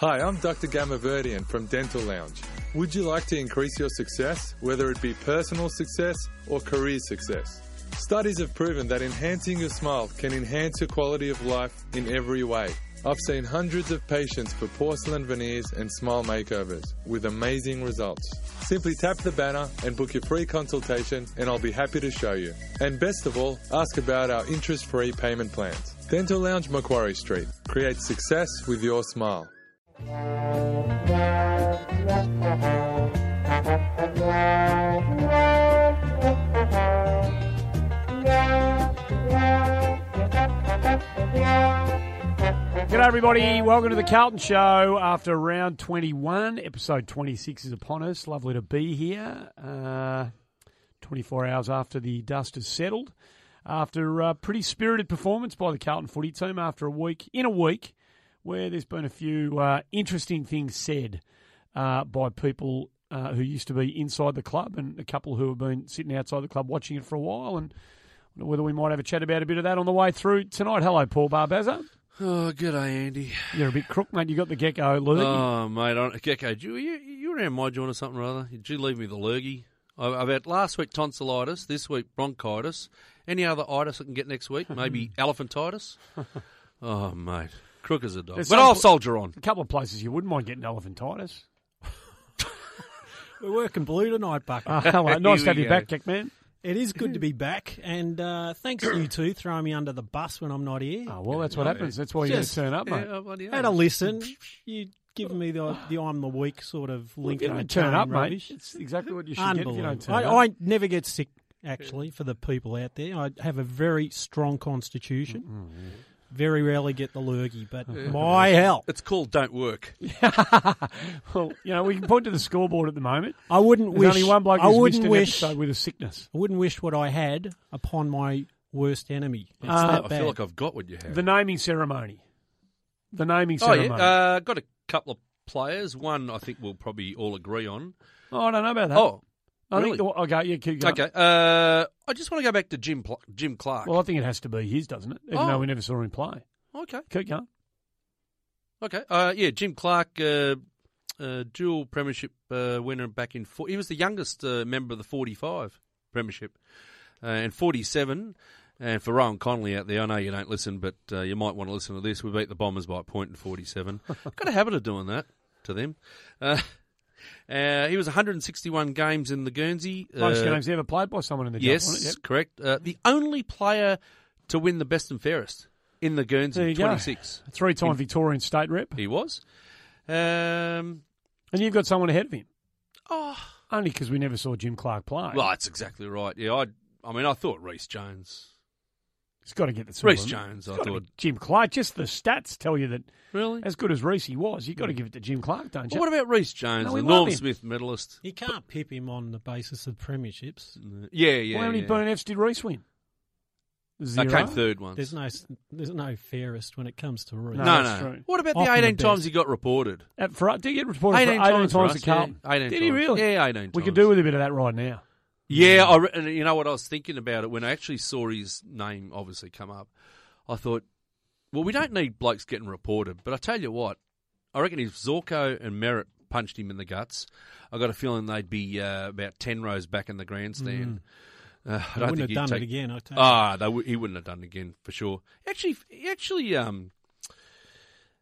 Hi, I'm Dr. Gamaverdian from Dental Lounge. Would you like to increase your success, whether it be personal success or career success? Studies have proven that enhancing your smile can enhance your quality of life in every way. I've seen hundreds of patients for porcelain veneers and smile makeovers with amazing results. Simply tap the banner and book your free consultation, and I'll be happy to show you. And best of all, ask about our interest free payment plans. Dental Lounge Macquarie Street. Create success with your smile. G'day, everybody. Welcome to the Carlton Show. After round 21, episode 26 is upon us. Lovely to be here. Uh, 24 hours after the dust has settled. After a pretty spirited performance by the Carlton footy team after a week, in a week, where there's been a few uh, interesting things said uh, by people uh, who used to be inside the club and a couple who have been sitting outside the club watching it for a while. And whether we might have a chat about a bit of that on the way through tonight. Hello, Paul Barbazza. Oh, g'day, Andy. You're a bit crook, mate. You got the gecko lurgy. Oh, mate, on, Gecko, you, you, you around my joint or something or other? Did you leave me the lurgy? I- I've had last week tonsillitis, this week bronchitis. Any other itis I can get next week? Maybe elephantitis? Oh, mate. Crook as a dog. There's But some I'll pl- soldier on. a couple of places you wouldn't mind getting elephantitis. We're working blue tonight, Buck. Uh, hello, nice to have we you back, Jack man. it is good to be back, and uh, thanks to you two throwing me under the bus when I'm not here. Oh, well, that's what happens. That's why you got to Just- turn up, mate. Yeah, oh, bloody. Had a listen. You giving me the the I'm the weak sort of Well, link if you and don't turn up, rubbish. mate. It's exactly what you should get if you don't Unbelievable. turn I, up. I never get sick. Actually, for the people out there, I have a very strong constitution. Very rarely get the lurgy, but my hell, It's called Don't Work. well, you know, we can point to the scoreboard at the moment. I wouldn't There's wish. only one bloke I who's missed wouldn't an wish. episode with a sickness. I wouldn't wish what I had upon my worst enemy. It's Uh, that I bad. feel like I've got what you have. The naming ceremony. The naming oh, ceremony. yeah. Uh, got a couple of players. One I think we'll probably all agree on. oh, I don't know about that. Oh, I really? think. Okay, yeah, keep going. okay. Uh, I just want to go back to Jim Pl- Jim Clark. Well, I think it has to be his, doesn't it? Even Oh. though we never saw him play. okay. Keep going. Okay. Uh, yeah, Jim Clark, uh, uh, dual premiership uh, winner back in. Four, he was the youngest uh, member of the 45 premiership, uh, and 47. And for Rowan Connolly out there, I know you don't listen, but uh, you might want to listen to this. We beat the Bombers by a point in 47. Got a habit of doing that to them. Uh, he was 161 games in the Guernsey. Most uh, games ever played by someone in the Yes, it? Yep. correct. Uh, the only player to win the best and fairest in the Guernsey, you go. 26. Three-time In- Victorian state rep, He was. Um, and you've got someone ahead of him. oh, Only because we never saw Jim Clark play. well, that's exactly right. Yeah, I. I mean, I thought Rhys Jones. He's got to get the silver. Rhys Jones, I It's gotta thought. Jim Clark. Just the stats tell you that Really? as good as Rhys he was, you've got to give it to Jim Clark, don't you? Well, what about Rhys Jones, No, the we love Norm him. Smith medalist? You can't pip him on the basis of premierships. Yeah, yeah. well, how many yeah. BNFs did Rhys win? They Zero. came third once. There's no there's no fairest when it comes to Rhys. No. no, that's no. true. What about the Often the 18 times best. he got reported? At, for, did he get reported 18 for 18 times, times Russ, at Carlton? Yeah, 18 Did he times. really? Yeah, 18 times. We could times. do with a bit of that right now. Yeah, I re- and you know what I was thinking about it when I actually saw his name obviously come up. I thought, well, we don't need blokes getting reported, but I tell you what, I reckon if Zorko and Merrett punched him in the guts, I got a feeling they'd be uh, about ten rows back in the grandstand. Uh, I don't Mm. wouldn't think have done take- it again. I tell you. Ah, they w- he wouldn't have done it again for sure. Actually, he actually, um,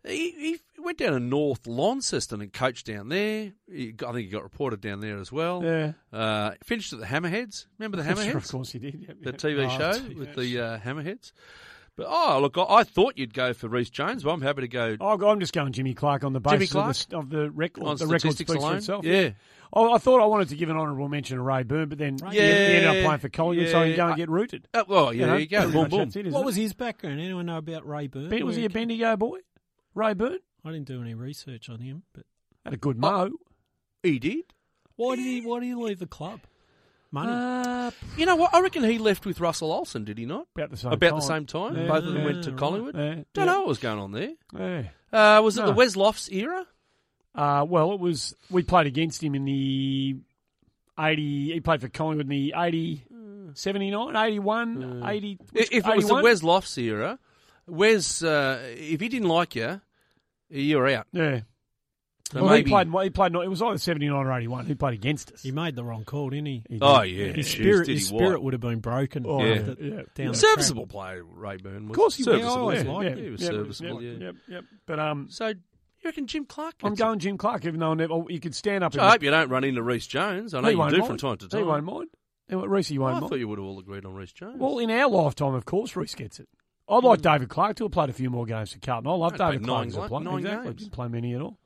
he, he went down to North Launceston and coached down there. He got, I think he got reported down there as well. Yeah. Uh, finished at the Hammerheads. Remember the Hammerheads? Sure, of course he did. Yep, the yep. TV Oh, show TV with the uh, Hammerheads. But oh, look, I, I thought you'd go for Rhys Jones, but I'm happy to go Oh, I'm just going Jimmy Clark on the Jimmy basis Clark? of the, of the record. on the record statistics speaks for itself. Yeah, Oh, I thought I wanted to give an honourable mention to Ray Byrne, but then he, he ended up playing for Collingwood, so he can go and get rooted. Uh, well, yeah, know, there you go. Boom, boom. that's it, isn't what it? was his background? Anyone know about Ray Byrne? Ben- was he a Bendigo boy? Ray Byrne I didn't do any research on him, but had a good mo. He did. why did he? Why did he leave the club? Money. Uh, You know what? I reckon he left with Russell Olsen, did he not? about the same About time. the same time. Yeah, Both of them yeah, went to right. Collingwood. Yeah, Don't yeah, know what was going on there. yeah. Uh, was it No. the Wes Lofts era? Uh, well, it was. We played against him in the 80. He played for Collingwood in the 80, 79, 81, 80. If if it was the 81? Wes Lofts era, Wes, uh, if he didn't like you, you were out. Yeah. So well, maybe, he played. He played. It was either seventy nine or eighty one. He played against us? He made the wrong call, didn't he? He did. Oh yeah, His spirit, his spirit what? would have been broken. Oh, Yeah. after- yeah. down the serviceable track. player, Ray Byrne. Was. Of course he was. serviceable. I always yeah. liked yeah, he was Yep, serviceable. Yep, yeah. yep, yep. But um, So you reckon Jim Clark? I'm gets going Jim Clark, even though I never, you could stand up. it? and I hope you don't run into Rhys Jones. I know he you won't do mind. from time to time. He won't mind. He won't- Rhys, Oh, won't I mind. thought you would have all agreed on Rhys Jones. Well, in our lifetime, of course, Rhys gets it. I'd like hmm. David Clark to have played a few more games for Carlton. I love David nine Clark as a player. nine exactly. games. Didn't play many at all.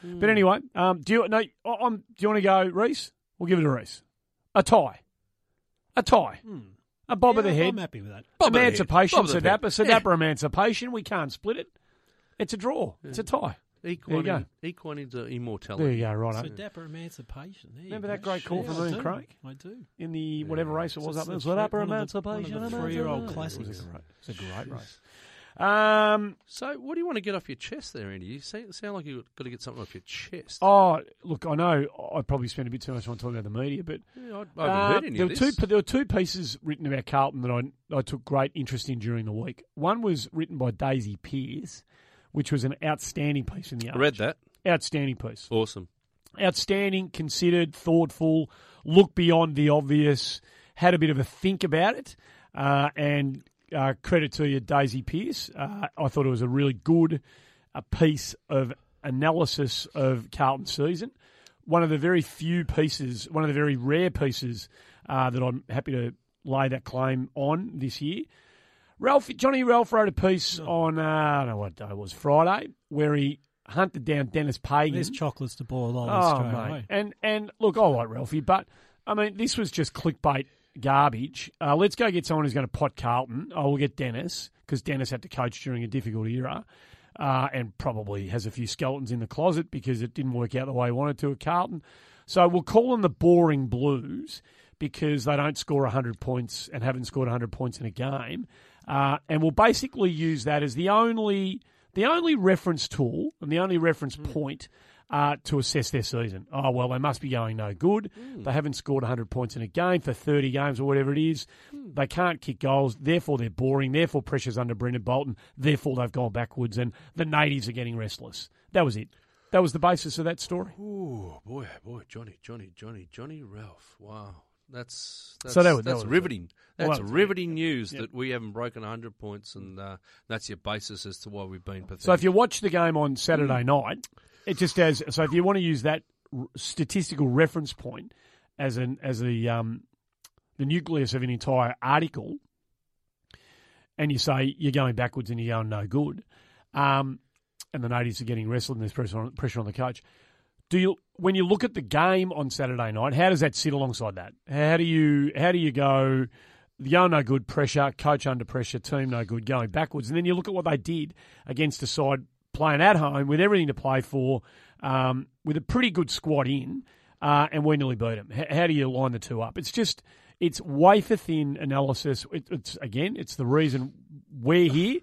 Hmm. But anyway, um, do you no? I- I'm, do you want to go, Rhys? We'll give it to Rhys. A tie. A tie. Hmm. A bob of the head. I'm happy with that. Bob of the head. Emancipation, Bob of the head. Sir Dapper, Sadapper emancipation. We can't split it. It's a draw. It's a tie. Equine, There you go. equine into immortality. There you go, right. Sir Dapper emancipation. There Remember that great call from I Ian. Craig? I do. In the whatever race it was up there, It's Sir Dapper one of emancipation. one of the three-year-old emancipation. classics. It was a great, it was a great race. Um, So, what do you want to get off your chest there, Andy? You say- sound like you've got to get something off your chest. oh, look, I know I probably spent a bit too much time talking about the media, but Yeah, I, I haven't Uh, heard any there of were this. two. There were two pieces written about Carlton that I I took great interest in during the week. One was written by Daisy Pearce, which was an outstanding piece in the. I read that. Outstanding piece. Awesome. Outstanding, considered, thoughtful, look beyond the obvious, had a bit of a think about it, uh, and uh, credit to you, Daisy Pearce. Uh, I thought it was a really good a piece of analysis of Carlton's season. One of the very few pieces, one of the very rare pieces uh, that I'm happy to lay that claim on this year. Ralph, Johnny Ralph wrote a piece on, uh, I don't know what day it was, Friday, where he hunted down Dennis Pagan. There's chocolates to boil over Oh, straight mate. away. And and look, I like Ralphie, but I mean, this was just clickbait garbage. Uh, let's go get someone who's going to pot Carlton. I will get Dennis because Dennis had to coach during a difficult era. Uh, and probably has a few skeletons in the closet because it didn't work out the way he wanted to at Carlton. So we'll call them the boring Blues because they don't score 100 points and haven't scored 100 points in a game. Uh, and we'll basically use that as the only the only reference tool and the only reference point uh, to assess their season. Oh, well, they must be going no good. They haven't scored 100 points in a game for 30 games or whatever it is. They can't kick goals. Therefore, they're boring. Therefore, pressure's under Brendon Bolton. Therefore, they've gone backwards and the natives are getting restless. That was it. That was the basis of that story. Oh boy, boy, Johnny, Johnny, Johnny, Johnny Ralph. Wow, that's that's, So that was- that that's was- riveting. Well, That's that was- riveting news Yep. that we haven't broken hundred points, and uh, that's your basis as to why we've been pathetic. So if you watch the game on Saturday night, it just has. So if you want to use that statistical reference point as an as the um, the nucleus of an entire article, and you say you're going backwards and you're going no good, um, and the natives are getting wrestled and there's pressure on, pressure on the coach. Do you when you look at the game on Saturday night? How does that sit alongside that? How do you how do you go? Go no good pressure, coach under pressure, team no good, going backwards, and then you look at what they did against a side playing at home with everything to play for, um, with a pretty good squad in, uh, and we nearly beat them. H- how do you line the two up? It's just it's wafer thin analysis. It, it's again, it's the reason we're here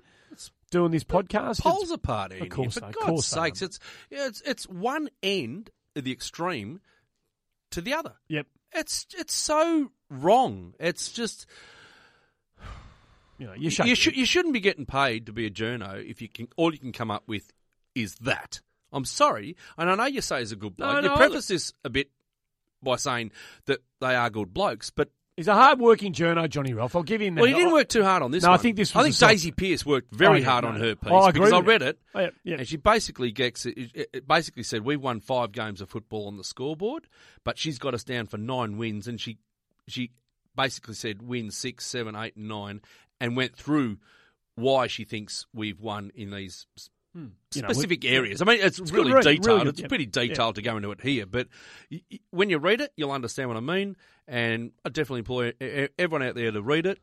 doing this podcast. It's- poles apart, Andy. course For they- God's course sakes, it's it's it's one end of the extreme to the other. Yep. It's it's so wrong. It's just You know, you, shake you your should you shouldn't be getting paid to be a journo if you can all you can come up with is that. I'm sorry, and I know you say he's a good bloke. No, you no, preface this a bit by saying that they are good blokes, but He's a hard-working journo, Johnny Ralph. I'll give him that. well, he didn't work too hard on this. No, I think this I think soft- Daisy Pearce worked very Oh, yeah, hard no. on her piece Oh, I agree because I read it, Oh, yeah, yeah. and she basically gets it, basically said we won five games of football on the scoreboard, but she's got us down for nine wins, and she she basically said win six, seven, eight, and nine, and went through why she thinks we've won in these Hmm. You know, specific areas. I mean, it's, good really really detailed. good, it's yeah. pretty detailed to go into it here, but y- y- when you read it, you'll understand what I mean. And I definitely employ everyone out there to read it,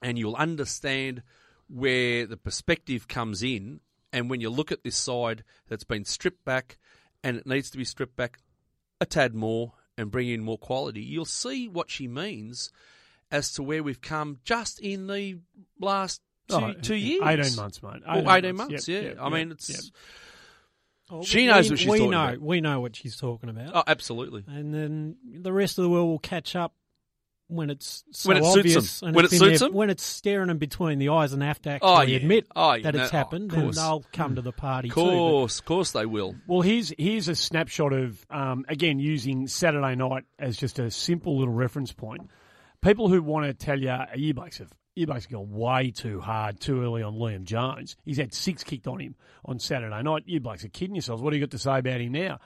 and you'll understand where the perspective comes in. And when you look at this side that's been stripped back, and it needs to be stripped back a tad more and bring in more quality, you'll see what she means as to where we've come just in the last two, Oh, two years. 18 months, mate. Well, 18 months, Yep, yeah. yep, I mean, it's. yep. Oh, She we- knows what she's we talking know, about. We know what she's talking about. Oh, absolutely. And then the rest of the world will catch up when it's so When it suits obvious them. and When it's it in suits their- them. when it's staring them between the eyes and have to actually Oh, yeah. admit Oh, yeah. that it's No, oh, happened, of then they'll come to the party Of course, of course they will. Well, here's here's a snapshot of um, again using Saturday night as just a simple little reference point. People who want to tell you you blokes have you blokes have gone way too hard too early on Liam Jones. He's had six kicked on him on Saturday night. You blokes are kidding yourselves. What do you got to say about him now?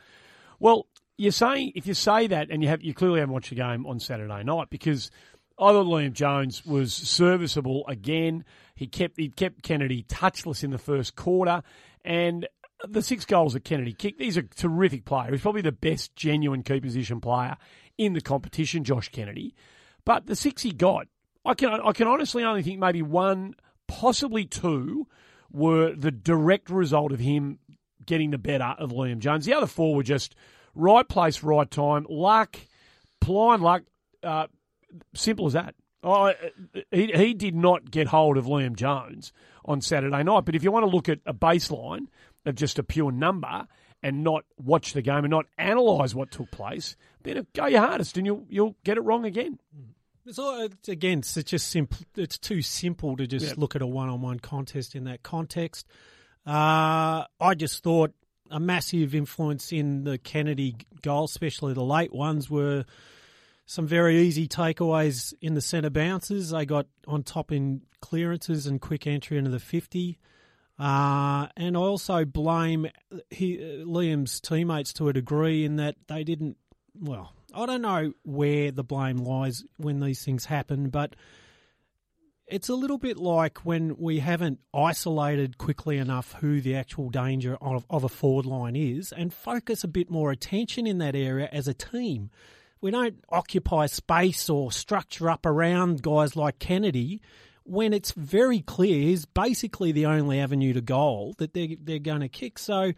Well, you're saying if you say that and you have you clearly haven't watched the game on Saturday night because I thought Liam Jones was serviceable again. He kept he kept Kennedy touchless in the first quarter, and the six goals that Kennedy kicked. He's a terrific player. He's probably the best genuine key position player in the competition, Josh Kennedy. But the six he got, I can I can honestly only think maybe one, possibly two, were the direct result of him getting the better of Liam Jones. The other four were just right place, right time, luck, blind luck. Uh, simple as that. Oh, he, he did not get hold of Liam Jones on Saturday night. But if you want to look at a baseline of just a pure number and not watch the game and not analyse what took place, then go your hardest and you'll you'll get it wrong again. It's, all, it's again, it's just simple. It's too simple to just Yep. look at a one-on-one contest in that context. Uh, I just thought a massive influence in the Kennedy goal, especially the late ones, were some very easy takeaways in the centre bounces. They got on top in clearances and quick entry into the fifty. Uh, and I also blame he, Liam's teammates to a degree in that they didn't. Well, I don't know where the blame lies when these things happen, but it's a little bit like when we haven't isolated quickly enough who the actual danger of, of a forward line is and focus a bit more attention in that area as a team. We don't occupy space or structure up around guys like Kennedy when it's very clear he's basically the only avenue to goal that they're, they're going to kick. So,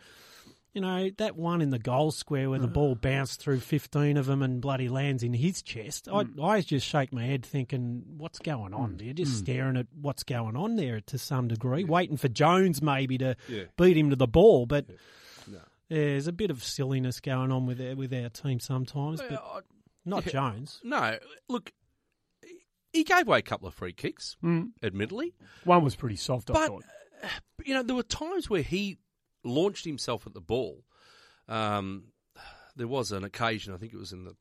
you know, that one in the goal square where the ball bounced through 15 of them and bloody lands in his chest, I, I just shake my head thinking, what's going on? You're just staring at what's going on there to some degree, waiting for Jones maybe to Yeah. beat him to the ball. But there's a bit of silliness going on with our, with our team sometimes, but Uh, not yeah. Jones. no, look, he gave away a couple of free kicks, Mm. admittedly. One was pretty soft, I But, thought. you know, there were times where he launched himself at the ball. Um, there was an occasion, I think it was in the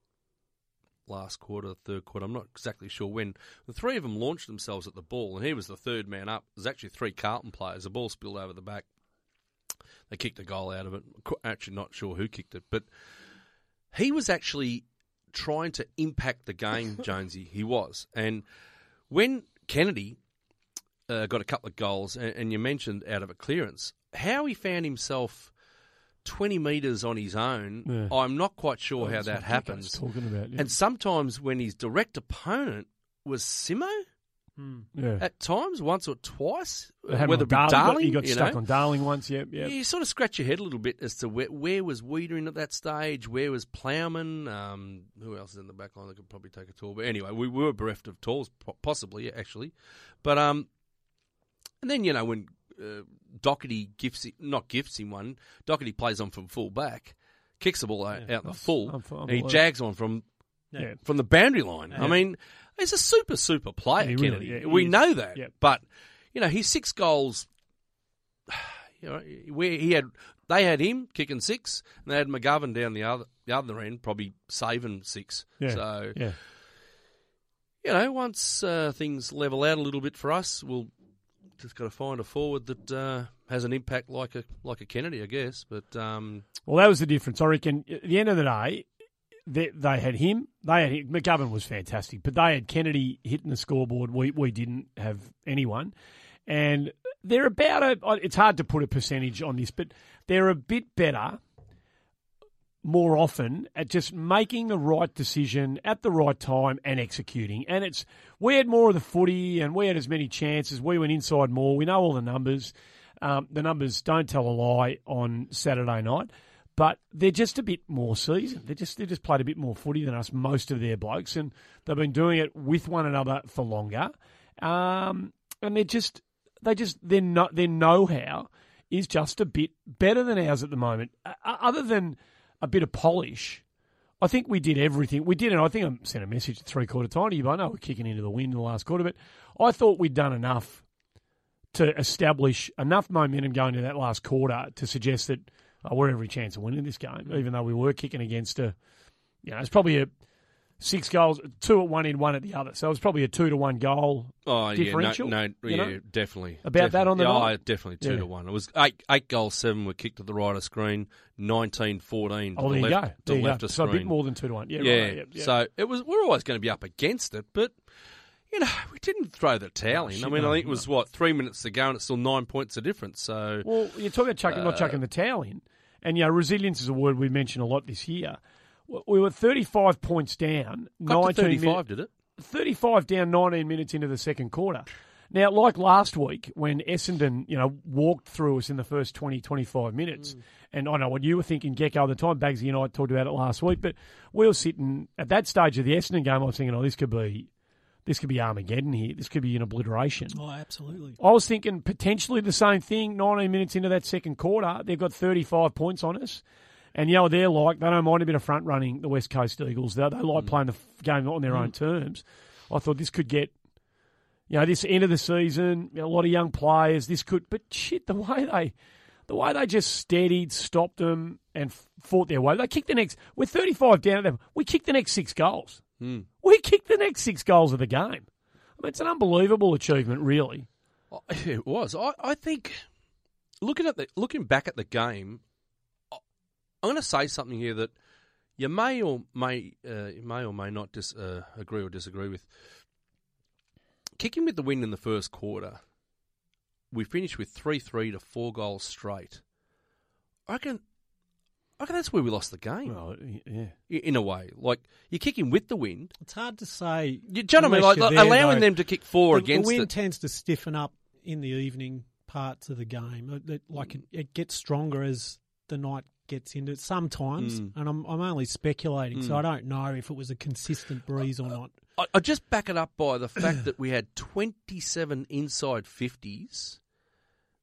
last quarter, third quarter, I'm not exactly sure when, the three of them launched themselves at the ball, and he was the third man up. There's actually three Carlton players. The ball spilled over the back. They kicked a goal out of it. Actually, not sure who kicked it, but he was actually trying to impact the game, Jonesy. He was. And when Kennedy uh, got a couple of goals, and, and you mentioned out of a clearance, how he found himself 20 metres on his own, Yeah. I'm not quite sure how That's what that I think I was happens. Talking about, yeah. And sometimes when his direct opponent was Simo, yeah. at times, once or twice, They whether on it be Darling, Darling, he got you stuck know, on Darling once. Yep, yep. you sort of scratch your head a little bit as to where, where was Weitering at that stage, where was Plowman, um, who else is in the back line that could probably take a tour. But anyway, we were bereft of tools, possibly, actually. But, um, and then, you know, when uh, Docherty gifts him, not gifts him one, Docherty plays on from full back, kicks the ball out, out the full, I'm- I'm and he jags on from Yeah. from the boundary line. I mean, he's a super, super player, He really- Kennedy. yeah, we is. know that. Yep. But, you know, his six goals, you know, where he had, they had him kicking six, and they had McGovern down the other the other end, probably saving six. Yeah. So, yeah. you know, once uh, things level out a little bit for us, we'll just got to find a forward that uh, has an impact like a like a Kennedy, I guess. But um, Well, that was the difference. I reckon at the end of the day, they, they had him. They had him. McGovern was fantastic, but they had Kennedy hitting the scoreboard. We we didn't have anyone, and they're about a. It's hard to put a percentage on this, but they're a bit better more often at just making the right decision at the right time and executing. And it's we had more of the footy and we had as many chances. We went inside more. We know all the numbers. Um, the numbers don't tell a lie on Saturday night, but they're just a bit more seasoned. They just they just played a bit more footy than us. Most of their blokes, and they've been doing it with one another for longer. Um, and they're just they just their no, their know how is just a bit better than ours at the moment. Uh, other than a bit of polish, I think we did everything. We did, and I think I sent a message at three quarter time to you. But I know we're kicking into the wind in the last quarter, but I thought we'd done enough to establish enough momentum going to that last quarter to suggest that oh, we're every chance of winning this game, even though we were kicking against a, you know, it's probably a six goals, two at one end, one at the other. So it was probably a two to one goal Oh differential, yeah, no, no you yeah, know? definitely. About that on the definitely. night? Oh, definitely two Yeah. to one. It was eight eight goals, seven were kicked to the right of screen, 19-14 to Oh, the there you left, go. to There the you go. So a bit more than two to one. Yeah, yeah. right. Yeah, yeah. So it was. We're always going to be up against it, but you know we didn't throw the towel in. I mean, I think it was what three minutes to go, and it's still nine points of difference. So Well, you're talking about chucking, Uh, not chucking the towel in. And, you know, resilience is a word we mention a lot this year. We were 35 points down, got to 19 thirty minutes. five, did it? 35 down 19 minutes into the second quarter. Now, like last week when Essendon, you know, walked through us in the first 20, 25 minutes, mm. and I know what you were thinking, Gecko, at the time, Bagsy and I talked about it last week, but we were sitting at that stage of the Essendon game, I was thinking, oh, this could be, this could be Armageddon here. This could be an obliteration. Oh, absolutely. I was thinking potentially the same thing. 19 minutes into that second quarter, they've got 35 points on us. And, you know, they're like, they don't mind a bit of front running, the West Coast Eagles. They, they like mm. playing the game on their own mm. terms. I thought this could get, you know, this end of the season, you know, a lot of young players. This could, but shit, the way they, the way they just steadied, stopped them, and fought their way. They kicked the next. We're 35 down at them. We kicked the next six goals. Hmm. We kicked the next six goals of the game. I mean, it's an unbelievable achievement, really. Oh, It was. I, I think looking at the looking back at the game, I'm going to say something here that you may or may uh, you may or may not dis, uh, agree or disagree with. Kicking with the wind in the first quarter, we finished with three three to four goals straight. I reckon, I reckon that's where we lost the game Well, yeah. in a way. Like you're kicking with the wind. It's hard to say. You, do you know what I mean? Like, like, there, allowing though. them to kick four the, against the wind it. tends to stiffen up in the evening parts of the game. Like it, it gets stronger as the night gets into it sometimes, Mm. and I'm I'm only speculating, so Mm. I don't know if it was a consistent breeze or not. I, I just back it up by the fact that we had 27 inside 50s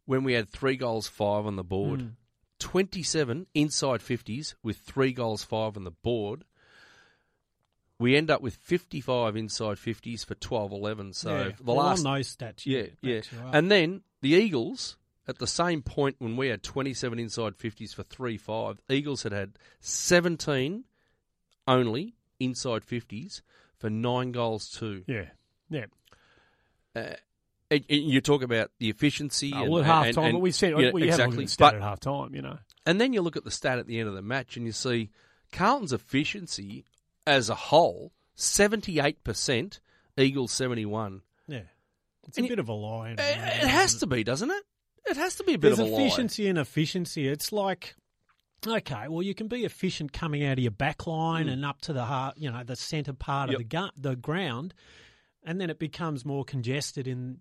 when we had three goals, five on the board. Mm. 27 inside 50s with three goals, five on the board. We end up with 55 inside 50s for 12 11. So yeah. the well, last. on those stats, yeah, yeah, yeah. backs you up. And then the Eagles, at the same point when we had 27 inside 50s for 3 5, Eagles had had 17 only inside 50s for nine goals, too. Yeah. Yeah. Uh, and, and you talk about the efficiency. Oh, and, well, at half time, we said we had a look exactly. at the stat But- at half time, you know. and then you look at the stat at the end of the match and you see Carlton's efficiency as a whole, 78%, Eagles 71. yeah, it's and a you- bit of a lie. It, it has to be, doesn't it? It has to be a bit There's of a efficiency and efficiency. It's like, okay, well, you can be efficient coming out of your back line mm. and up to the heart, you know, the centre part. Yep. of the gu- the ground, and then it becomes more congested in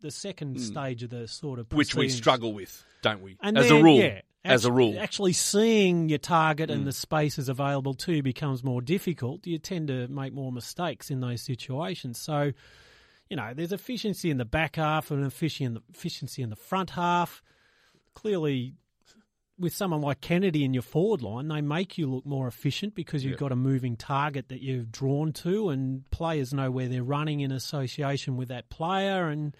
the second mm. stage of the sort of which we struggle with, don't we? And as then, a rule. yeah, as a rule. Actually seeing your target and mm. the spaces available too becomes more difficult. You tend to make more mistakes in those situations. So, you know, there's efficiency in the back half and efficiency in the, efficiency in the front half. Clearly, with someone like Kennedy in your forward line, they make you look more efficient because you've Yeah. got a moving target that you've drawn to, and players know where they're running in association with that player, and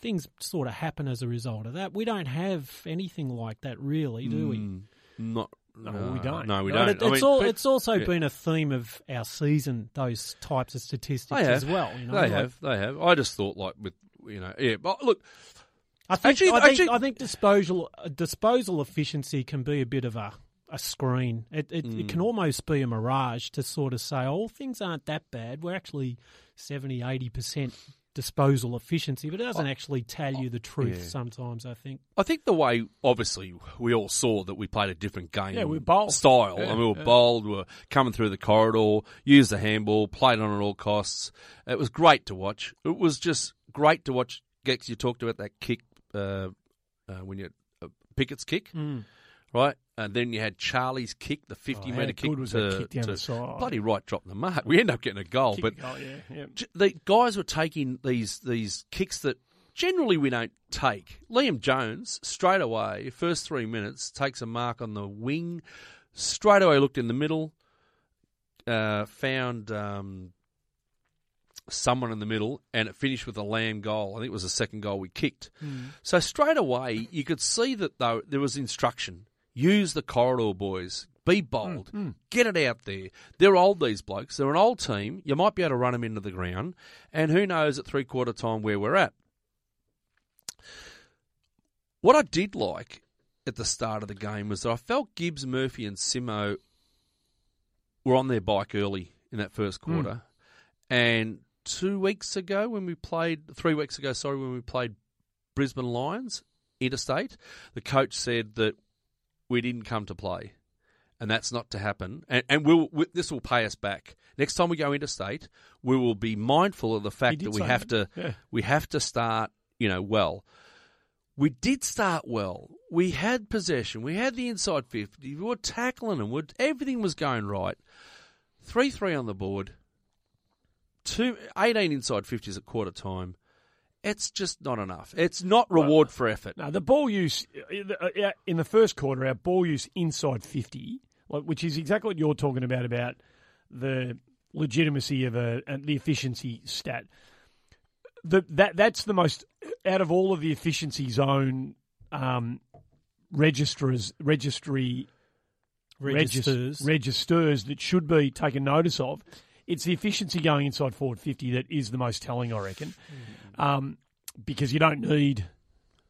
things sort of happen as a result of that. We don't have anything like that, really, do we? Mm, Not. No, we don't. No, we don't. it- I it's, mean, all, but- it's also yeah. been a theme of our season, those types of statistics as well. You know? they Like, have. They have. I just thought, like, with, you know, yeah. But look, I think, Actually- I think, actually- I think disposal disposal efficiency can be a bit of a, a screen. It, it, Mm. it can almost be a mirage to sort of say, oh, things aren't that bad. We're actually 70, 80% disposal efficiency, but it doesn't actually tell you the truth yeah. sometimes, I think. I think the way, obviously, we all saw that we played a different game. Yeah, we were bold. Style. Yeah, I mean, we were yeah. bold. We were coming through the corridor, used the handball, played on at all costs. It was great to watch. It was just great to watch. Gex, you talked about that kick uh, uh, when you uh, Pickett's kick, right? And then you had Charlie's kick, the 50 oh, metre kick. was to, kick down to- the side? Bloody right, dropping the mark. We end up getting a goal, Kick but the goal, yeah, yeah. The guys were taking these these kicks that generally we don't take. Liam Jones straight away, first three minutes, takes a mark on the wing. Straight away looked in the middle, uh, found um, someone in the middle, and it finished with a lamb goal. I think it was the second goal we kicked. So straight away, you could see that though there was instruction: use the corridor, boys. Be bold. Hmm, hmm. Get it out there. They're old, these blokes. They're an old team. You might be able to run them into the ground. And who knows at three quarter time where we're at. What I did like at the start of the game was that I felt Gibbs, Murphy, and Simo were on their bike early in that first hmm. quarter. And two weeks ago, when we played, three weeks ago, sorry, when we played Brisbane Lions interstate, the coach said that we didn't come to play. And that's not to happen. And, and we'll, we, this will pay us back. Next time we go interstate, we will be mindful of the fact that we have that. to Yeah. we have to start, you know, well. We did start well. We had possession. We had the inside 50. We were tackling them. We're, everything was going right. 3 3 on the board. Two, 18 inside 50s at quarter time. It's just not enough. It's not reward for effort. No, the ball use uh, in the first quarter, our ball use inside fifty, which is exactly what you're talking about about the legitimacy of a and the efficiency stat. The, that that's the most out of all of the efficiency zone um, registrars registry Registers. registers that should be taken notice of. It's the efficiency going inside forward 50 that is the most telling, I reckon. Um, because you don't need,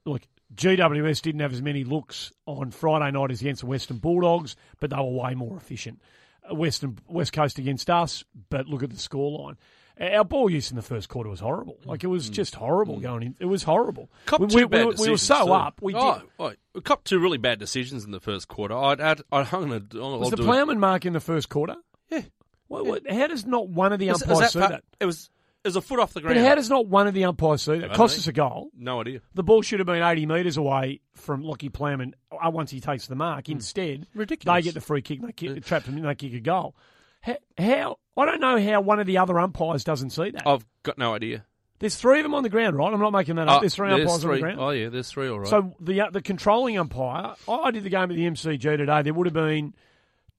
like, GWS didn't have as many looks on Friday night as against the Western Bulldogs, but they were way more efficient. Uh, Western West Coast against us, but look at the scoreline. Our ball use in the first quarter was horrible. Like it was just horrible going in. It was horrible. Cop we, two we- bad we- we were so too. up. We did. oh, oh, we copped two really bad decisions in the first quarter. I'd, I'd, I'd hung a, I'll was the do it. Plowman mark in the first quarter? Yeah. What, what, how does not one of the Was- was umpires see that? It was, was a foot off the ground. But how does not one of the umpires see that? Cost us a goal. no idea. The ball should have been 80 metres away from Lockie Plowman uh, once he takes the mark. Instead, Hmm. Ridiculous. they get the free kick, and they kick, trap them, and they kick a goal. How, how? I don't know how one of the other umpires doesn't see that. I've got no idea. There's three of them on the ground, right? I'm not making that up. Oh, there's three umpires three. on the ground. Oh yeah, there's three. All right. So the uh, the controlling umpire, I I did the game at the MCG today. There would have been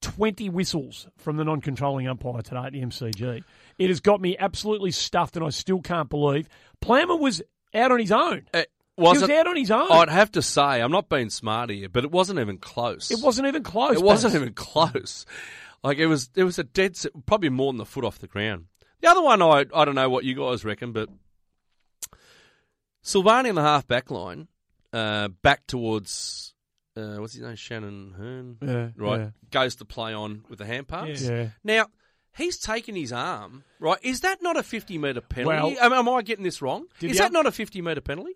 twenty whistles from the non-controlling umpire today at the MCG. It has got me absolutely stuffed, and I still can't believe Plummer was out on his own. Uh, he was was it? out on his own. I'd have to say, I'm not being smart here, but it wasn't even close. it wasn't even close. It wasn't even close. Like it was. It was a dead. Set, probably more than the foot off the ground. The other one, I I don't know what you guys reckon, but Silvagni in the half back line, uh, back towards uh, what's his name, Shannon Hurn, Yeah, right? yeah. Goes to play on with the hand pass. Yeah. Now he's taken his arm, right? Is that not a fifty metre penalty? Well- am, am I getting this wrong? Is the that ump- not a fifty metre penalty?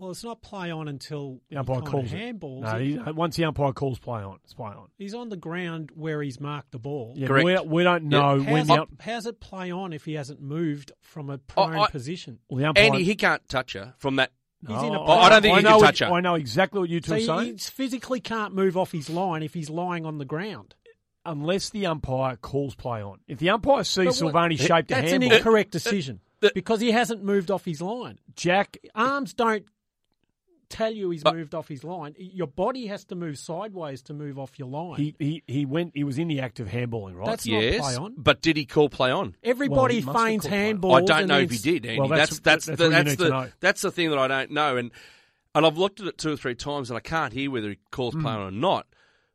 Well, it's not play on until The umpire calls it. handballs No, he, uh, once the umpire calls play on, it's play on. He's on the ground where he's marked the ball. Yeah, Correct. We, don't- we don't know Yeah. when How's, the, it, how's it play on if he hasn't moved from a prone I- position? well, the umpire. Andy, he can't touch her from that. He's in a Oh, I don't think I he know can what- touch her. I know exactly what you two So are saying. he physically can't move off his line if he's lying on the ground. Unless the umpire calls play on. If the umpire sees But what- Silvagni shaped a That's an handball, incorrect decision because he hasn't moved off his line. Jack, Arms don't tell you he's But- moved off his line. Your body has to move sideways to move off your line. he, he, he went. He was in the act of handballing, right? That's not yes, play on. but did he call play on? Everybody Well, he must have feigns called play on. handballs. I don't know if he did, Andy. Well, that's that's- that's that's the, that's need the that's the thing that I don't know, and and I've looked at it two or three times, and I can't hear whether he calls Hmm. play on or not.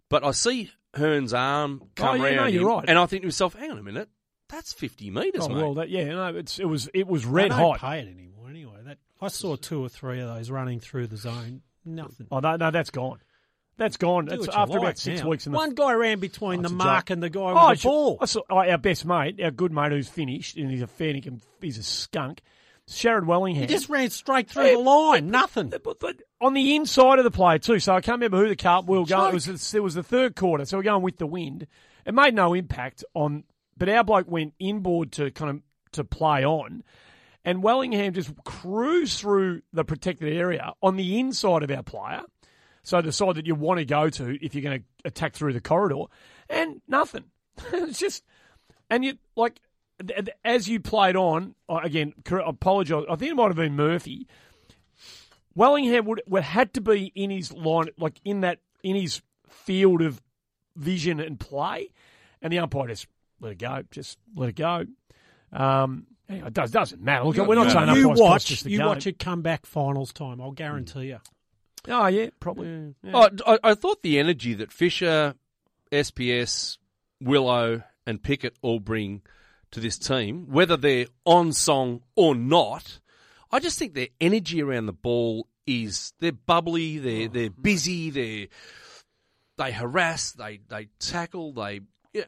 But I see Hurn's arm oh, come Oh, yeah, no, round, you're him, right. and I think to myself, hang on a minute, that's fifty metres, oh, mate. well, that, yeah, no, it's it was it was I red don't hot. pay it anymore anyway. That I saw two or three of those running through the zone. Nothing. Oh no, no, that's gone. That's gone. Do That's what you after about like six now. weeks in the One guy ran between Oh, the mark and the guy oh, with Oh, the ball. I saw, oh, our best mate, our good mate who's finished, and he's a fair dinkum- he's a skunk. Sharrod Wellingham. He just ran straight through Yeah, the line. Nothing. But, but on the inside of the play too. So I can't remember who the car we were going. It was, it was the third quarter, so we're going with the wind. It made no impact on, but our bloke went inboard to kind of to play on, and Wellingham just cruised through the protected area on the inside of our player. So the side that you want to go to if you're going to attack through the corridor, and nothing. it's just, and you like as you played on uh, again. I apologise. I think it might have been Murphy. Wellingham would, would had to be in his line, like in that in his field of vision and play, and the umpire just let it go. Just let it go. Um, anyway, it does, doesn't matter. Look, You- we're not saying you umpires cost watch, the you game. watch it come back finals time. I'll guarantee you. Oh yeah, probably. Yeah. Oh, I, I thought the energy that Fisher, SPS, Willow, and Pickett all bring to this team, whether they're on song or not, I just think their energy around the ball is they're bubbly, they're they're mm. busy, they they harass, they they tackle, they yeah.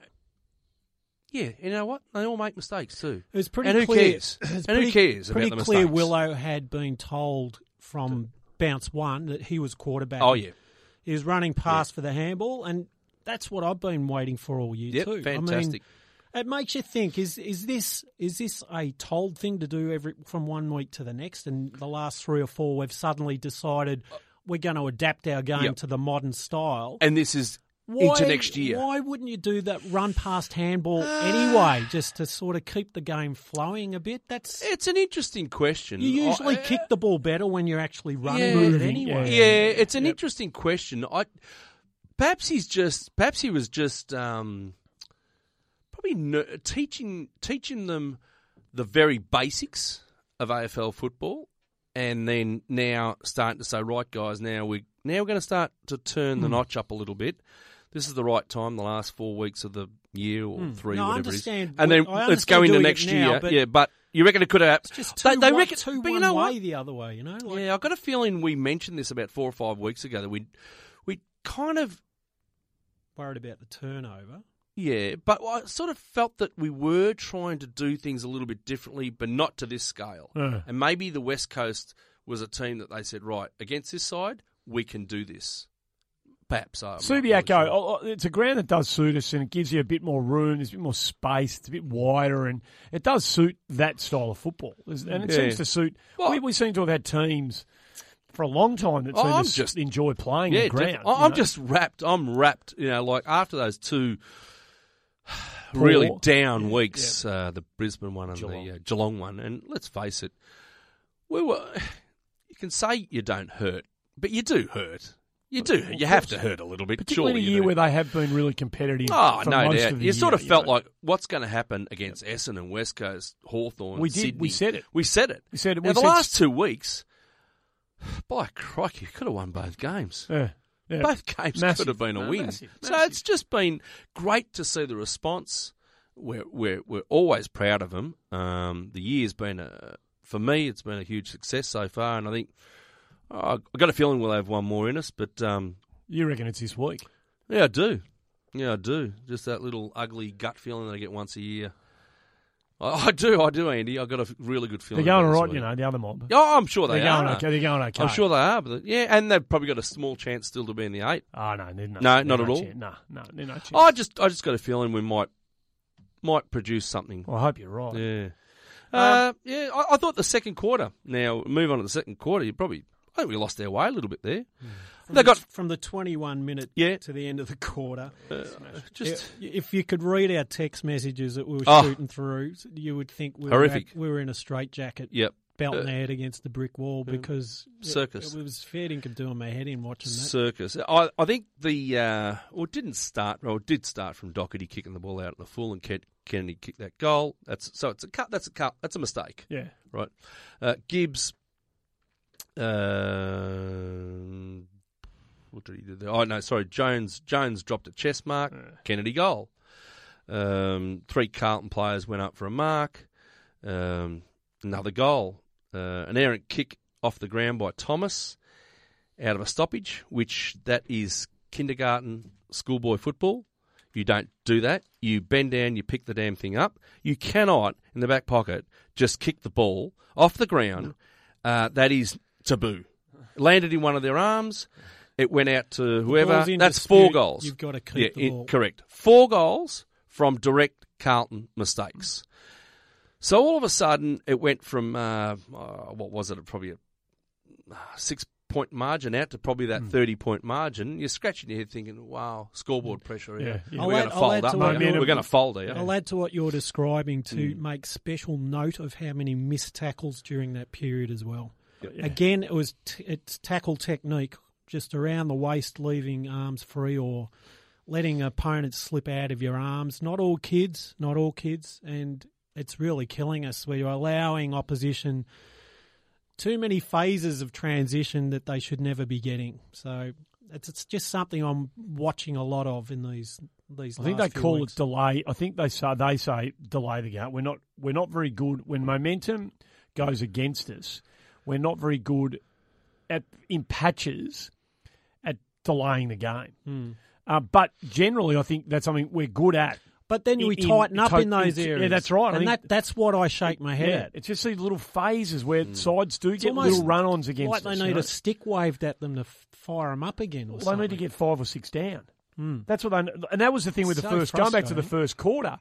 Yeah, you know what? They all make mistakes too. It was pretty and who clear. cares? it's And pretty, who cares Pretty about the clear. mistakes? Willow had been told from bounce one that he was quarterback. Oh yeah, he was running past for the handball, and that's what I've been waiting for all year yep, too. fantastic. I mean, it makes you think: is is this is this a told thing to do every from one week to the next? And the last three or four, we've suddenly decided we're going to adapt our game Yep. to the modern style. and this is Why, into next year. Why wouldn't you do that run past handball anyway, just to sort of keep the game flowing a bit? That's It's an interesting question. you usually I- kick the ball better when you're actually running Yeah. with it anyway. Yeah, it's an interesting question. I perhaps he's just perhaps he was just um, probably ner- teaching teaching them the very basics of AFL football, and then now starting to say, right, guys, now we now we're going to start to turn the notch up a little bit. This is the right time. The last four weeks of the year or three, Hmm. No, whatever it is, understand. and then I let's go into next now, year. but- yeah, but you reckon it could have? It's just they, two, they one, reckon, two but you know way what? the other way. You know, like, Yeah, I've got a feeling we mentioned this about four or five weeks ago that we we kind of worried about the turnover. Yeah, but I sort of felt that we were trying to do things a little bit differently, but not to this scale. And maybe the West Coast was a team that they said, right, against this side, we can do this. Perhaps. I'm Subiaco, sure. oh, oh, it's a ground that does suit us and it gives you a bit more room, there's a bit more space, it's a bit wider, and it does suit that style of football. And it Yeah. seems to suit. Well- we, we seem to have had teams for a long time that Oh, seem I'm to just- enjoy playing Yeah, the ground. I'm know? just wrapped. I'm wrapped. You know, like after those two really down weeks, uh, the Brisbane one and Geelong. the uh, Geelong one, and let's face it, we were. You can say you don't hurt, but you do hurt. You do. You have to hurt a little bit. particularly surely in a year where they have been really competitive. Oh, no doubt. You sort of felt know. like what's going to happen against Essen and West Coast, Hawthorn. We did. We said it. We said it. We said it. Now, We the last two weeks, by crikey, you could have won both games. Yeah, yeah. Both games Massive. could have been a No, win. massive, So it's just been great to see the response. We're we're we're always proud of them. Um, the year's been a for me, it's been a huge success so far, and I think oh, I've got a feeling we'll have one more in us. But um, You reckon it's this week? yeah, I do. Yeah, I do. Just that little ugly gut feeling that I get once a year. I, I do, I do, Andy. I've got a really good feeling. They're going all right, you know, the other mob. Oh, I'm sure they They're going okay. They're going okay. I'm sure they are, but yeah, and they've probably got a small chance still to be in the eight. Oh no, they're no, No, they're not at all? chance. No, no, they're chance. I just, I just got a feeling we might, might produce something. Well, I hope you're right. Yeah, uh, yeah. I, I thought the second quarter. Now move on to the second quarter. You probably, I think we lost our way a little bit there. From They the, got from the 21 minute Yeah. to the end of the quarter. just if you could read our text messages that we were Oh. shooting through, you would think we Horrific. were, at, we were in a straitjacket, yep. belting Uh, our head against the brick wall because Circus. It, was fair dinkum doing my head in watching that. circus. I, I think the uh, well, it didn't start. Well, it did start from Docherty kicking the ball out in the full, and Ken, Kennedy kicked that goal. That's so it's a cut. That's a cut. That's a mistake, Yeah. right? Uh, Gibbs. Uh, what did he do there? Oh no, sorry. Jones. Jones dropped a chest mark. Kennedy goal. Um, three Carlton players went up for a mark. Um, another goal. Uh, an errant kick off the ground by Thomas out of a stoppage, which that is kindergarten schoolboy football. You don't do that. You bend down, you pick the damn thing up. You cannot, in the back pocket, just kick the ball off the ground. Uh, that is taboo. Landed in one of their arms. It went out to whoever. That's dispute, four goals. you've gotta keep yeah, the it- ball. correct. Four goals from direct Carlton mistakes. So all of a sudden, it went from uh, uh, what was it? Probably a six point margin out to probably that thirty point margin. You're scratching your head, thinking, "Wow, scoreboard pressure. Yeah, yeah. I'll We're going to fold up. to mate. what you're- We're going to fold here." I'll add to what you're describing to Mm. make special note of how many missed tackles during that period as well. Yeah. Again, it was t- it's tackle technique, just around the waist, leaving arms free, or letting opponents slip out of your arms. Not all kids, not all kids, and it's really killing us. We're allowing opposition too many phases of transition that they should never be getting. So it's, it's just something I'm watching a lot of in these these. I think they call weeks. it delay. I think they say they say delay the game. We're not we're not very good when momentum goes against us. We're not very good at in patches at delaying the game. Hmm. Uh, but generally, I think that's something we're good at. But then in- we in- tighten up to- in those in- yeah, that's right. I And think- that, that's what I shake my head Yeah, at. it's just these little phases where sides do get almost little run-ons against like they us. need you know? a stick waved at them to f- fire them up again. Or Well, they need to get five or six down. That's what they. And that was the thing with the So first. Going back to the frustrating. first quarter,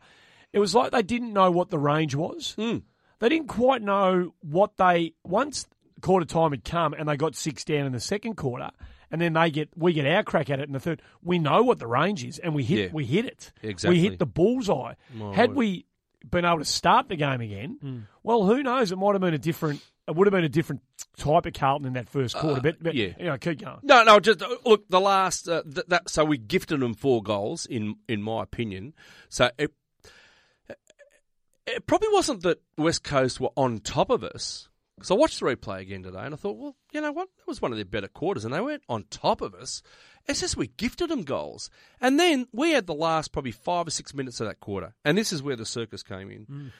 it was like they didn't know what the range was. They didn't quite know what they once quarter time had come and they got six down in the second quarter, and then they get we get our crack at it in the third. We know what the range is, and we hit Yeah. we hit it. Exactly. We hit the bullseye. Had we been able to start the game again, Hmm. well, who knows? It might have been a different. It would have been a different type of Carlton in that first quarter. but, but Uh, yeah. you know, keep going. No, no, just uh, look. The last uh, th- that so we gifted them four goals in in my opinion. So it it probably wasn't that West Coast were on top of us. Because I watched the replay again today, and I thought, well, you know what? That was one of their better quarters, and they weren't on top of us. It's just we gifted them goals, and then we had the last probably five or six minutes of that quarter, and this is where the circus came in.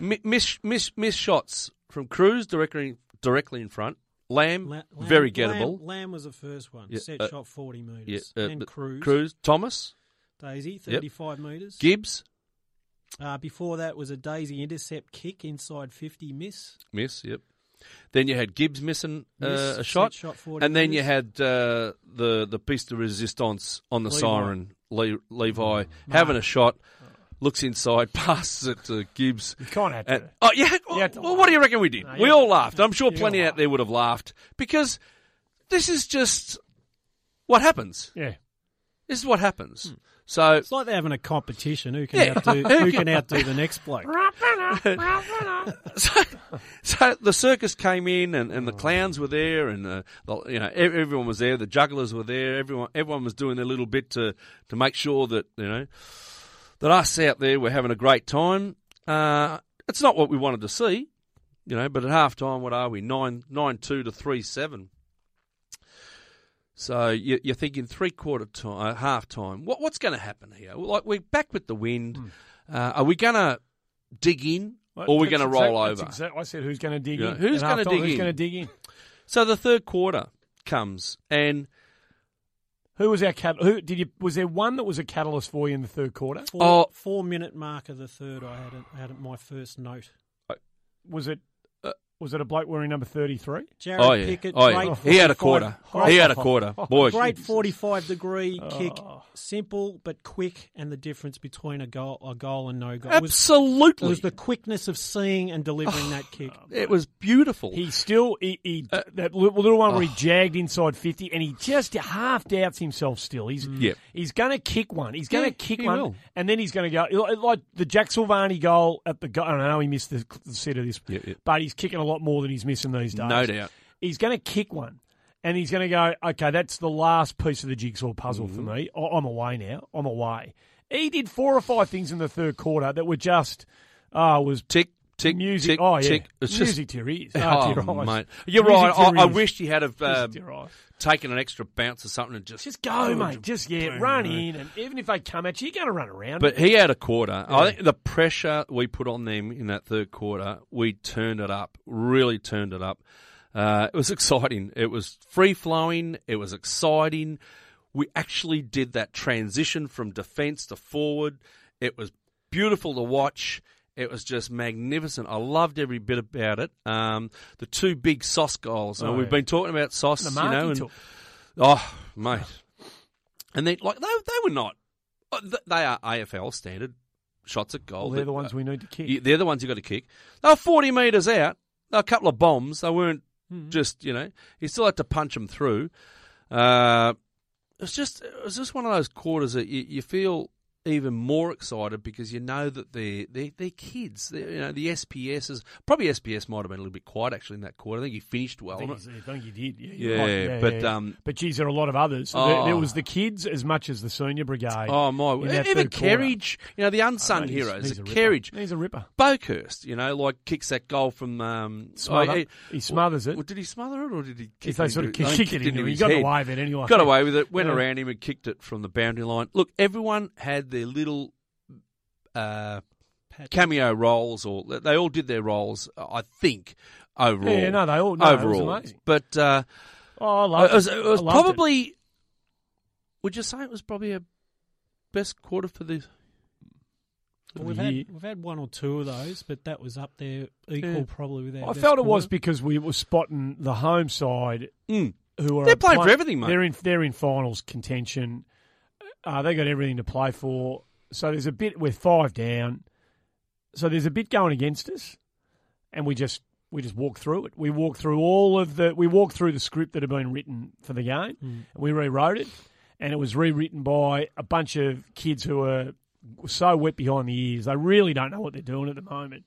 Mi- Miss, miss, miss shots from Cruz directly directly in front. Lamb, La- Lamb- very gettable. Lamb, Lamb was the first one. Yeah, Set uh, shot 40 metres. Yeah, uh, and Cruz. Cruz, Thomas, Daisy, 35 metres. Gibbs, Uh, before that was a Daisy intercept kick inside 50 miss. miss. Yep. Then you had Gibbs missing uh, Miss, a shot, shot 40 and then you had uh, the the piece de resistance on the Levi. siren. Le- Levi having a shot, looks inside, passes it to Gibbs. You can't have to. Oh yeah, well, had to well, what do you reckon we did? No, we all to- laughed. I'm sure plenty out there would have laughed because this is just what happens. yeah. This is what happens. So It's like they're having a competition. Who can Yeah. outdo who can outdo the next bloke? so, so the circus came in, and, and the clowns were there, and uh, the, you know everyone was there. The jugglers were there. Everyone everyone was doing their little bit to to make sure that you know that us out there were having a great time. Uh, it's not what we wanted to see, you know. But at half time, what are we nine nine two to three seven? So you- you're thinking three quarter time, uh, half time. What, what's going to happen here? Like we're back with the wind. Uh, are we going to dig in, or are we That's going to roll exact- over? exact- I said, who's going to dig Yeah, in? who's gonna halftime, dig Who's in? going to dig in? So the third quarter comes, and Who was our cat? Who did you? Was there one that was a catalyst for you in the third quarter? Four, Oh. four minute mark of the third. I had, a, had my first note. Was it? Uh, was it a bloke wearing number thirty-three? Jarrod oh yeah, Pickett, oh yeah, he had a quarter. Great, He had a quarter. Boy, great forty-five degree kick, Oh. simple but quick, and the difference between a goal, a goal and no goal It was, it absolutely, was the quickness of seeing and delivering that kick. it was beautiful. He still he, he that li- little one where he jagged inside fifty, and he just half doubts himself. Still, he's Yep. he's going to kick one. He's going to Yeah, kick one, will. and then he's going to go like the Jack Silvagni goal at the. go- I don't know he missed the, the set of this, Yep, yep. but he's kicking a lot more than he's missing these days. no doubt. he's going to kick one. And he's going to go, okay, that's the last piece of the jigsaw puzzle Mm-hmm. for me. I'm away now. I'm away. He did four or five things in the third quarter that were just, oh, was Tick, tick, music. tick, oh, yeah. tick. It's just music to your ears. Oh, to your eyes. mate. You're Music right. I, I wished he had have uh, Music to your eyes. taken an extra bounce or something and just Just go, mate. Just, yeah, run in. And even if they come at you, you're going to run around. But he had a quarter. I think the pressure we put on them in that third quarter, we turned it up. Really turned it up. Uh, it was exciting. It was free flowing. It was exciting. We actually did that transition from defence to forward. It was beautiful to watch. It was just magnificent. I loved every bit about it. Um, the two big sauce goals. and Oh, we've yeah. been talking about sauce, you know, and took. Oh, mate. And they like they they were not. uh, They are AFL standard shots at goal. Well, they're the ones we need to kick. they're the ones you got to kick. They were forty metres out. A couple of bombs. They weren't Mm-hmm. just you know. You still had to punch them through. Uh, it was just it was just one of those quarters that you, you feel even more excited because you know that they're they're, they're kids. They're, you know, the SPS is probably SPS might have been a little bit quiet actually in that quarter. I think he finished well. I think, on it. he's- I think he did. Yeah, Yeah, right. but, um, but geez, there are a lot of others. There, Oh. there was the kids as much as the senior brigade. Oh my! Even. Kerridge, you know, the unsung Oh, mate, he's- heroes. he's a. Kerridge, He's a ripper. Boekhorst, you know, like kicks that goal from um, Smother. oh, he- he smothers it. Well, did he smother it or did he kick they sort of into- I kicked it into him, he got head. away with it anyway. Got away with it, went Yeah. around him and kicked it from the boundary line. Look, everyone had their little uh, cameo roles, or they all did their roles, I think, overall. Yeah, no, they all no, overall. It was. But uh, Oh, I loved it was, it. it was I loved probably. Would you say it was probably a best quarter for the? For We've the had, we've had one or two of those, but that was up there equal Yeah. probably with our I best felt it was because we were spotting the home side Mm. who are They're playing for everything, mate. They're in they're in finals contention. Uh, they got everything to play for. So there's a bit we're five down. So there's a bit going against us, and we just we just walk through it. We walk through all of the we walk through the script that had been written for the game, Hmm. and we rewrote it, and it was rewritten by a bunch of kids who are so wet behind the ears. They really don't know what they're doing at the moment.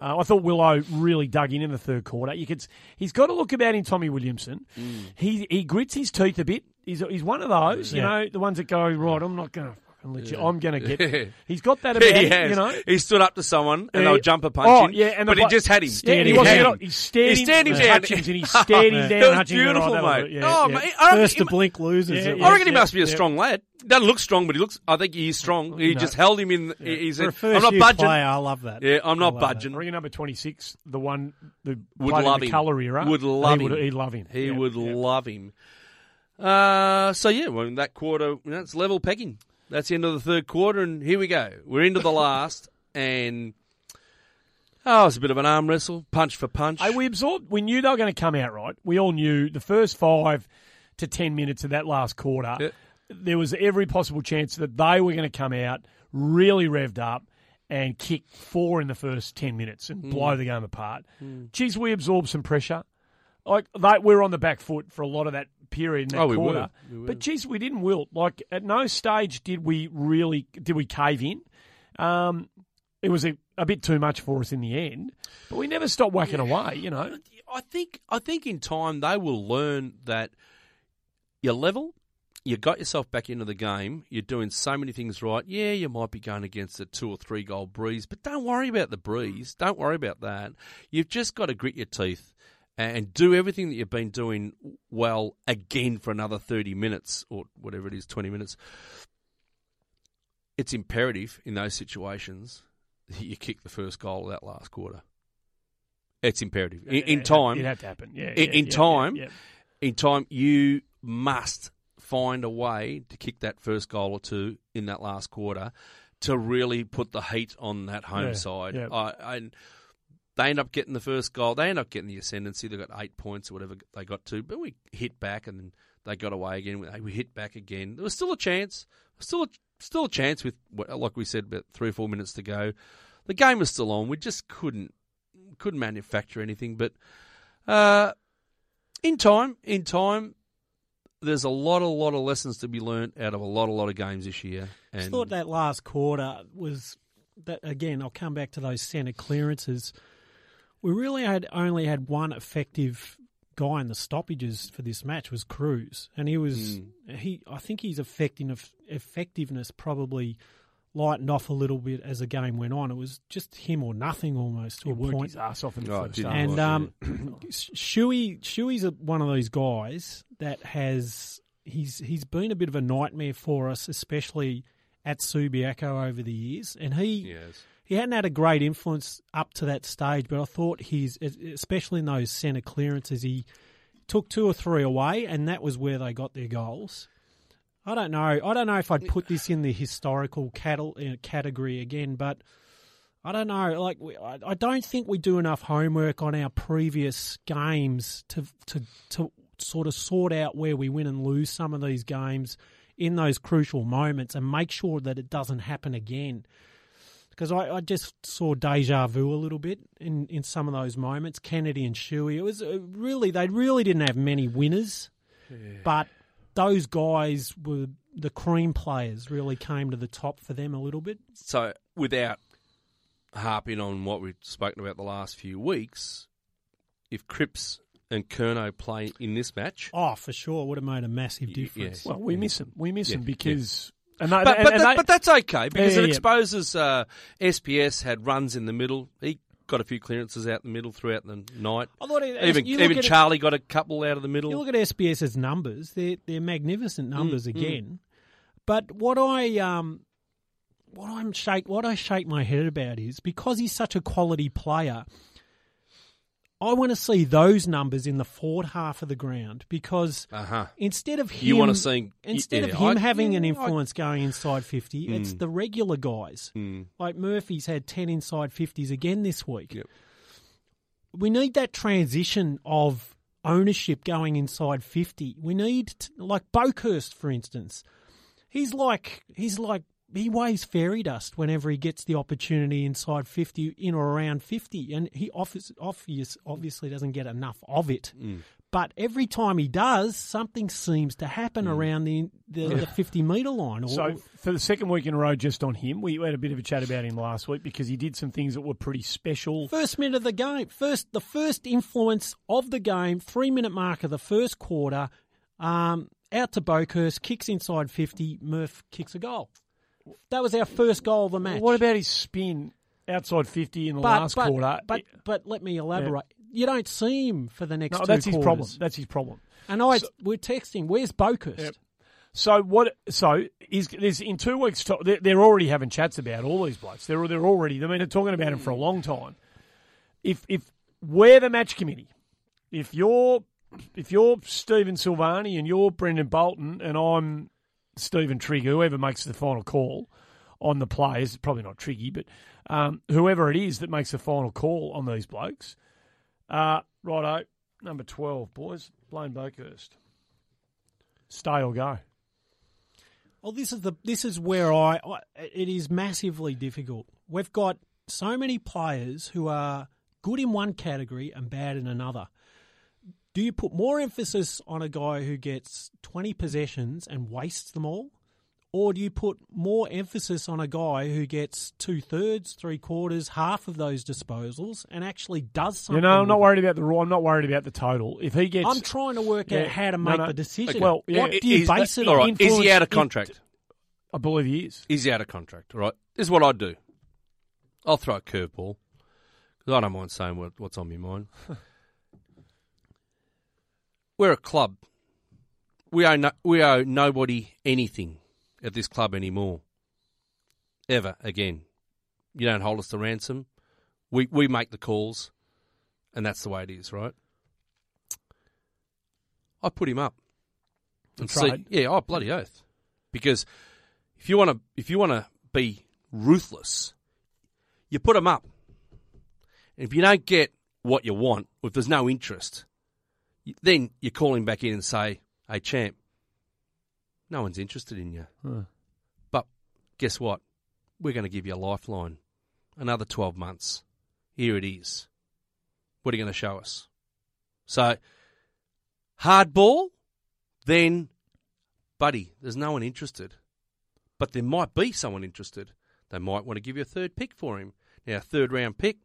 Uh, I thought Willow really dug in in the third quarter. You could, he's got to look about him, Tommy Williamson. Mm. He he grits his teeth a bit. He's he's one of those, you know, the ones that go right. I'm not going to fucking let you. I'm going to Yeah. get. He's got that about he him, has. you know. He stood up to someone and Yeah. they'll jump a punch Oh, yeah, and the but he just had him. Yeah, he wasn't him. he stared He stared him down. Hutchings, and he stared him down. It was beautiful, right, that was mate. yeah, oh, yeah. mate. I First to blink losers. Yeah, yeah. I reckon he must be a yeah. strong lad. Doesn't look strong, but he looks. I think he is strong. He No. just held him in. He's. A I'm not budging. player, I love that. Yeah, I'm not that. budging. I reckon number 26, the one that Would love the colour era. Would love him. He'd love him. He would love him. Uh, so yeah, well, in that quarter, you know, it's level pegging. That's the end of the third quarter, and here we go. We're into the last, and oh, it was a bit of an arm wrestle, punch for punch. Hey, we absorbed. We knew they were going to come out right. We all knew the first five to ten minutes of that last quarter. There was every possible chance that they were going to come out really revved up and kick four in the first ten minutes and Hmm. blow the game apart. Geez, we absorbed some pressure. Like they, we're on the back foot for a lot of that period in that Oh, we quarter. were. We were. But geez, we didn't wilt. Like at no stage did we really did we cave in. Um, it was a, a bit too much for us in the end, but we never stopped whacking away. You know, I think I think in time they will learn that you're level. You got yourself back into the game. You're doing so many things right. Yeah, you might be going against a two or three goal breeze, but don't worry about the breeze. Don't worry about that. You've just got to grit your teeth and do everything that you've been doing well again for another 30 minutes or whatever it is, 20 minutes. It's imperative in those situations that you kick the first goal of that last quarter. It's imperative. In, in time, it had to happen. Yeah, In- yeah, in yeah, time, yeah, in time, you must find a way to kick that first goal or two in that last quarter to really put the heat on that home side. yeah. I, and they end up getting the first goal. They end up getting the ascendancy. They got eight points or whatever they got to, but we hit back and then they got away again. We- hit back again. There was still a chance. Still, a, still a chance with what- like we said, about three or four minutes to go. The game was still on. We just couldn't couldn't manufacture anything. But uh, in time, in time, there's a lot, a lot of lessons to be learnt out of a lot, a lot of games this year. I thought that last quarter was that again. I'll come back to those centre clearances. We really had only had one effective guy in the stoppages for this match was Cruz, and he was he. I think his effective effectiveness probably lightened off a little bit as the game went on. It was just him or nothing almost to He a worked point. his ass off in the Oh, first didn't half. And um, Shuey, Shuey's a, one of those guys that has he's he's been a bit of a nightmare for us, especially at Subiaco over the years. And he yes, he hadn't had a great influence up to that stage, but I thought he's especially in those centre clearances, he took two or three away, and that was where they got their goals. I don't know. I don't know if I'd put this in the historical cattle, uh, category again, but I don't know. Like, I, I don't think we do enough homework on our previous games to to to sort of sort out where we win and lose some of these games in those crucial moments and make sure that it doesn't happen again. Because I, I just saw deja vu a little bit in, in some of those moments. Kennedy and Shuey, it was uh, really they really didn't have many winners, but those guys were the cream players really came to the top for them a little bit. So without harping on what we've spoken about the last few weeks, if Cripps and Kerno play in this match, Oh, for sure, would have made a massive Y- difference. Well, we miss him. We miss Yeah, him because. And they, but and, but, and that- they- but that's okay because Yeah, it exposes uh, SPS had runs in the middle. He got a few clearances out in the middle throughout the night. I thought it, Even even at it- Charlie got a couple out of the middle. You look at SPS's numbers; they're they're magnificent numbers again. But what I um, what I'm shake what I shake my head about is because he's such a quality player. I want to see those numbers in the forward half of the ground because uh huh. instead of him, You want to see instead of him I- having an yeah, I- influence going inside fifty, it's Mm. the regular guys. Mm. Like Murphy's had 10 inside 50s again this week. Yep. We need that transition of ownership going inside 50. We need, t like Boekhorst, for instance. He's like, he's like, he weighs fairy dust whenever he gets the opportunity inside 50, in or around 50. And he obvious, obvious, obviously doesn't get enough of it. Mm. But every time he does, something seems to happen around the, the, the 50 metre line. Or, So for the second week in a row, just on him, we had a bit of a chat about him last week because he did some things that were pretty special. First minute of the game, first the first influence of the game, three minute mark of the first quarter. Um, out to Boekhorst, kicks inside fifty. Murph kicks a goal. That was our first goal of the match. What about his spin outside fifty in the but, last but, quarter? But but let me elaborate. You don't see him for the next. no, that's his problem. That's his problem. And I we're texting. Where's? Yep. So what? So is there's in two weeks? They're, they're already having chats about all these blokes. They're they're already. I mean, they're talking about him for a long time. If if we're the match committee, if you're if you're Stephen Silvagni and you're Brendon Bolton and I'm Stephen Trigger, whoever makes the final call on the players, probably not Triggy, but um, whoever it is that makes the final call on these blokes. Uh, righto, number twelve, boys, Blaine Boekhorst. Stay or go. Well, this is the this is where I, I it is massively difficult. We've got so many players who are good in one category and bad in another. Do you put more emphasis on a guy who gets 20 possessions and wastes them all? Or do you put more emphasis on a guy who gets two thirds, three quarters, half of those disposals and actually does something? You know, I'm not worried about the raw. I'm not worried about the total. If he gets, I'm trying to work Yeah, out how to make no. the decision. Well, yeah. what do you Is- base it all on? right, is he out of Influence- contract? I believe he is. Is he out of contract? All right. This is what I'd do. I'll throw a curveball because I don't mind saying what, what's on my mind. We're a club. We owe no, we owe nobody anything at this club anymore. Ever again. You don't hold us to ransom. We we make the calls, and that's the way it is, right? I put him up and see. Yeah, oh bloody oath! Because if you want to, if you want to be ruthless, you put him up. And if you don't get what you want, if there's no interest, then you call him back in and say, "Hey, champ, no one's interested in you." Huh. But guess what? We're going to give you a lifeline, another twelve months. Here it is. What are you going to show us? So, hardball, then, buddy, there's no one interested. But there might be someone interested. They might want to give you a third pick for him. Now, third round pick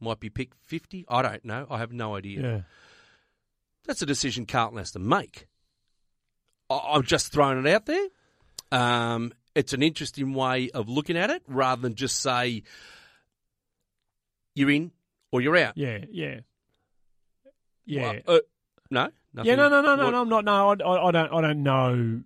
might be pick 50. I don't know. I have no idea. Yeah. That's a decision Carlton has to make. I- I'm just throwing it out there. Um, it's an interesting way of looking at it rather than just say you're in or you're out. Yeah. Yeah. Yeah. Well, uh, no, nothing. yeah. No. No. No. No. No. I'm not. No. I, I, don't. I don't know.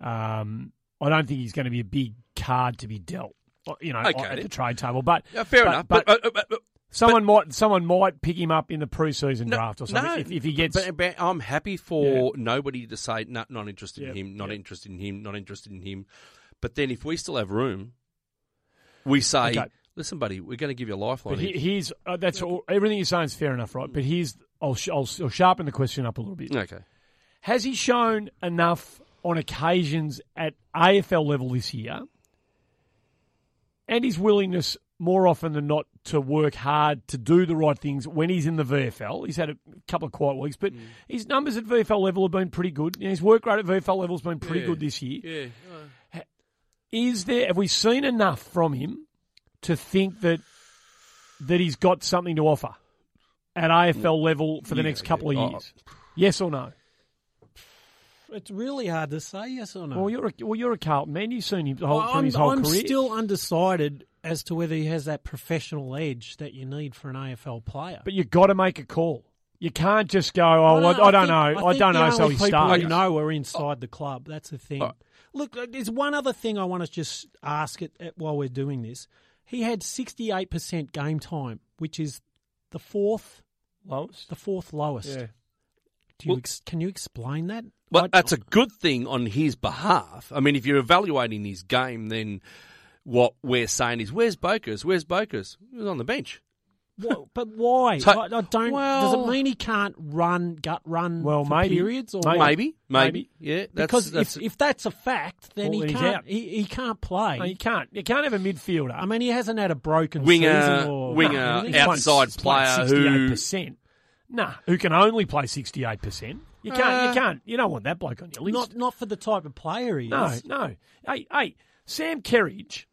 Um. I don't think he's going to be a big card to be dealt. uh, You know, Okay. at the trade table, but Yeah, fair but- enough. But, But, uh, someone might someone might pick him up in the preseason No, draft or something no, if, if he gets. But, but I'm happy for nobody to say no, not interested Yeah, in him, not yeah. interested in him, not interested in him. But then if we still have room, we say, Okay. listen, buddy, we're going to give you a lifeline. But he, here." here's uh, that's all, everything you're saying is fair enough, right? But here's I'll, sh- I'll I'll sharpen the question up a little bit. okay. Has he shown enough on occasions at AFL level this year, and his willingness more often than not to work hard to do the right things when he's in the VFL. He's had a couple of quiet weeks, Mm. but his numbers at VFL level have been pretty good. You know, his work rate at VFL level has been pretty Yeah. good this year. Yeah. Is there have we seen enough from him to think that that he's got something to offer at AFL level for the Yeah, next couple of yeah. Oh. years? Yes or no? It's really hard to say yes or no. Well, you're a, well, you're a Carlton man. You've seen him the whole, Well, through I'm, his whole I'm career. still undecided as to whether he has that professional edge that you need for an AFL player. but you've got to make a call. You can't just go, oh, I, I, don't think- know. I, think don't the know, so only he people starts. who know are inside the club. That's the thing. Oh. Look, uh, there's one other thing I want to just ask it at, while we're doing this. He had 68% game time, which is the fourth, Lowest? the fourth lowest. Yeah. Do you Well- ex- can you explain that? But I- that's a good thing on his behalf. I mean, if you're evaluating his game, then what we're saying is, where's Bokers? Where's Bokers? He was on the bench. Wha- but why? So- I, I don't. does it mean he can't run gut run? Well, for maybe. periods or Maybe. Maybe, maybe, yeah. That's, because that's, if, if that's a fact, then Well, he can't. out. He, he can't play. No, you can't. You can't have a midfielder. I mean, he hasn't had a broken Winger- season or winger, No, he's outside He's player who- 68%. Nah, who can only play 68%. You can't, Uh, you can't, you don't want that bloke on your list. Not not for the type of player he no, is. no. Hey, hey, Sam Kerridge,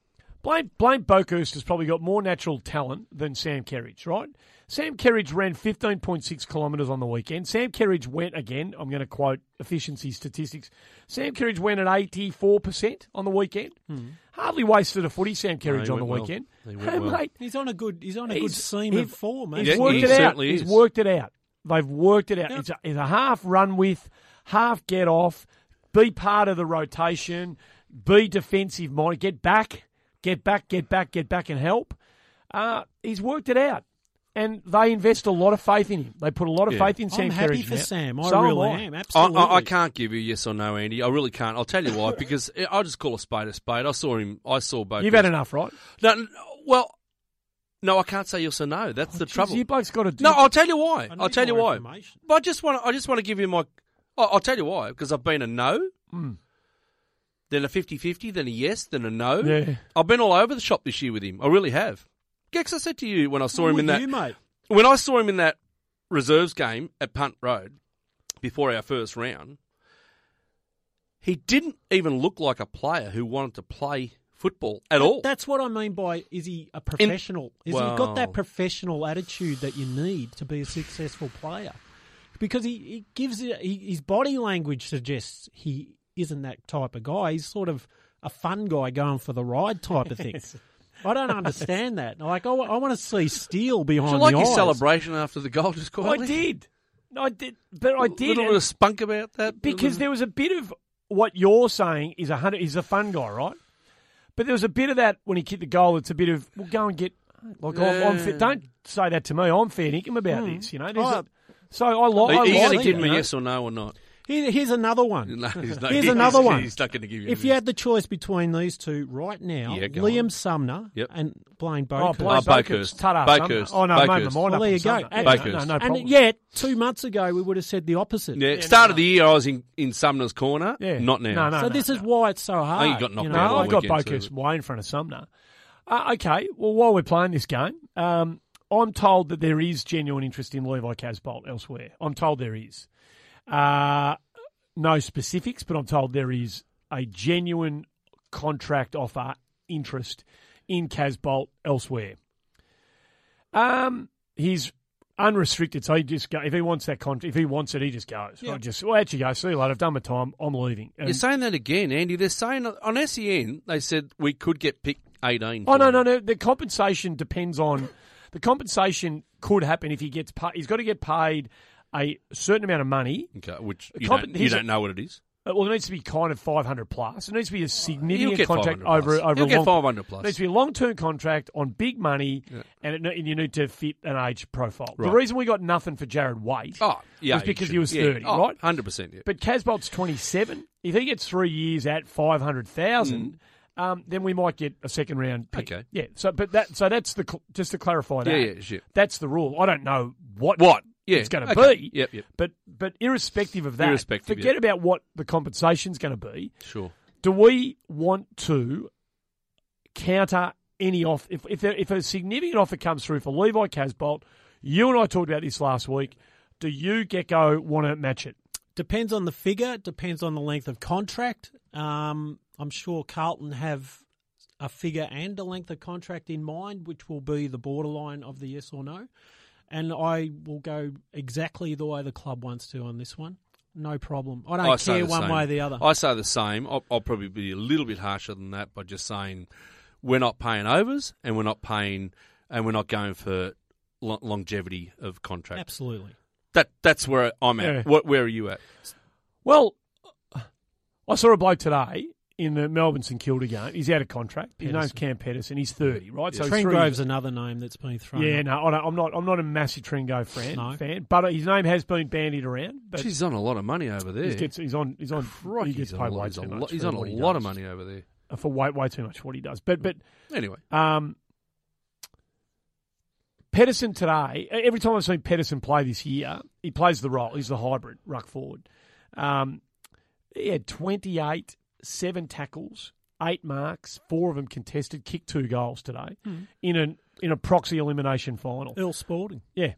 Blaine, Blaine Boekhorst has probably got more natural talent than Sam Kerridge, right? Sam Kerridge ran 15.6 kilometres on the weekend. Sam Kerridge went again, I'm going to quote efficiency statistics. Sam Kerridge went at 84% on the weekend. Hmm. Hardly wasted a footy, Sam Kerridge, he on the well. weekend. He went Hey, well. mate, He's on a good. He's on a good He's- seam he- of form. He's Yeah, worked he it out. certainly He's worked it out. They've worked it out. Yep. It's, a, it's a half run with, half get off, be part of the rotation, be defensive minded, get back, get back, get back, get back and help. Uh, he's worked it out. And they invest a lot of faith in him. They put a lot of Yeah. faith in Sam I'm happy Kerridge for now. Sam. I So am really I. am. I, Absolutely. I, I can't give you yes or no, Andy. I really can't. I'll tell you why. Because I'll just call a spade a spade. I saw him. I saw Bokers. You've had enough, right? No, no, well, no, I can't say yes or no. That's the Jeez, trouble. You blokes got to do No, I'll tell you why. I I'll need tell you why. But I just want. to, I just want to give you my. I'll, I'll tell you why. Because I've been a no, Hmm. Then a 50-50, then a yes, then a no. Yeah. I've been all over the shop this year with him. I really have. Gex, I said to you when I saw him in that you, mate. when I saw him in that reserves game at Punt Road before our first round, he didn't even look like a player who wanted to play football at all. That's what I mean by is he a professional? is he got that professional attitude that you need to be a successful player? Because he, he gives it, he, his body language suggests he isn't that type of guy. He's sort of a fun guy going for the ride type of thing. I don't understand that. Like I, want to see steel Did behind you like the his eyes. celebration after the goal? Just I did. I did. But I did. A little bit of spunk about that because there was a bit of what you're saying is a hundred. He's a fun guy, right? But there was a bit of that when he kicked the goal. It's a bit of well, go and get. Like I'm, I'm don't say that to me. I'm fair dinkum about hmm. this. You know. Oh. a, so I, li- Are I you like going to give me yes or no or not? Here, here's another one. No, he's not, Here's he's- another one. He's not going to give you. If you had the choice between these two right now, Yeah, Liam on. Sumner Yep. and Blaine Oh, Blaine Oh, Boakers. Boakers. Ta-da, Boakers. Sumner. Oh no, made my Boakers. Well, there you go. And- Yeah, Boakers. no, no problem. and yet, two months ago, we would have said the opposite. yeah, start of the year, I was in, in Sumner's corner. Yeah. Not now. No, no. So this is why it's so hard. think he got knocked you out know, on I've got weekend, way in front of Sumner. Uh, okay, well, while we're playing this game, um, I'm told that there is genuine interest in Levi Casboult elsewhere. I'm told there is. Uh, no specifics, but I'm told there is a genuine contract offer interest in Casboult elsewhere. Um, he's unrestricted, so he just go if he wants that contract. If he wants it, he just goes. I just well, actually, go. See you later. I've done my time. I'm leaving. You're saying that again, Andy. They're saying on SEN they said we could get pick 18. Oh no, no, no. The compensation depends on the compensation could happen if he gets paid. He's got to get paid a certain amount of money. Okay, which you, don't, you don't know what it is. Uh, Well, it needs to be kind of five hundred plus. It needs to be a significant contract over over He'll a get long. 500 It plus. needs to be a long term contract on big money, and, it, and you need to fit an age profile. The reason we got nothing for Jarrad Waite Oh, yeah, was because should- he was yeah. thirty, Oh, right? 100%. Yeah. But Casboult's 27. If he gets three years at 500,000, um, then we might get a second round pick. Mm. Okay. Yeah. So, but that, so that's the, cl- just to clarify that. Yeah, yeah, sure. That's the rule. I don't know what, What? Yeah, it's going to okay. be. Yep, yep. But, but irrespective of that, Irrespective, forget yeah. about what the compensation's going to be. Sure. Do we want to counter any off if if, there, if a significant offer comes through for Levi Casboult, you and I talked about this last week. Do you Gecko want to match it? Depends on the figure. Depends on the length of contract. Um, I'm sure Carlton have a figure and a length of contract in mind, which will be the borderline of the yes or no. And I will go exactly the way the club wants to on this one. No problem. I don't I care one same. way or the other. I say the same. I'll, I'll probably be a little bit harsher than that by just saying we're not paying overs and we're not paying and we're not going for lo- longevity of contract. Absolutely. That that's where I'm at. Yeah. What, where are you at? Well, I saw a bloke today in the Melbourne St Kilda game. He's out of contract. His name's Cam Pedersen. He's thirty, right? So he's three Trengove's years- another name that's been thrown. Yeah, up. no, I don't, I'm not. I'm not a massive Tringo fan, No. fan, but his name has been bandied around. But He's on a lot of money over there. he gets, he's on. He's on. Crikey, he gets he's paid on a, way he's too much. lot, he's on a what lot of money over there. for way way too much for what he does. But but Anyway, um, Pedersen today. Every time I've seen Pedersen play this year, he plays the role. He's the hybrid ruck forward. Um, he had 28, seven tackles, eight marks, four of them contested, kicked two goals today hmm. in an in a proxy elimination final. Earl Sporting. Yeah,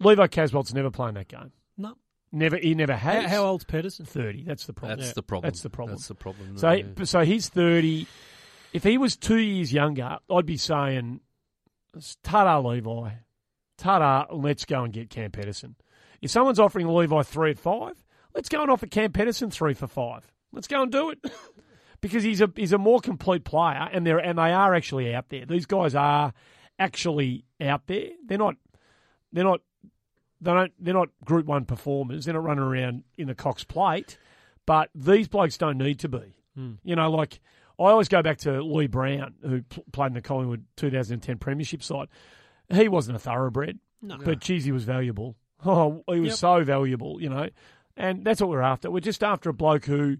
Levi Casboult's never playing that game. No. Never. He never has. How, how old's Pedersen? Thirty. That's the problem. that's the problem. That's the problem. That's the problem. So, yeah. so he's 30. If he was two years younger, I'd be saying, ta Levi. ta let's go and get Cam Pedersen. If someone's offering Levi three at five, let's go and offer Cam Pedersen three for five. Let's go and do it. because he's a he's a more complete player and they're and they are actually out there. These guys are actually out there. They're not they're not they don't they're not group one performers. They're not running around in the Cox plate. But these blokes don't need to be. Hmm. You know, like I always go back to Leigh Brown, who pl- played in the Collingwood 2010 Premiership side. He wasn't a thoroughbred, No. but geez, he was valuable. Oh, he was Yep. so valuable, you know. And that's what we're after. We're just after a bloke who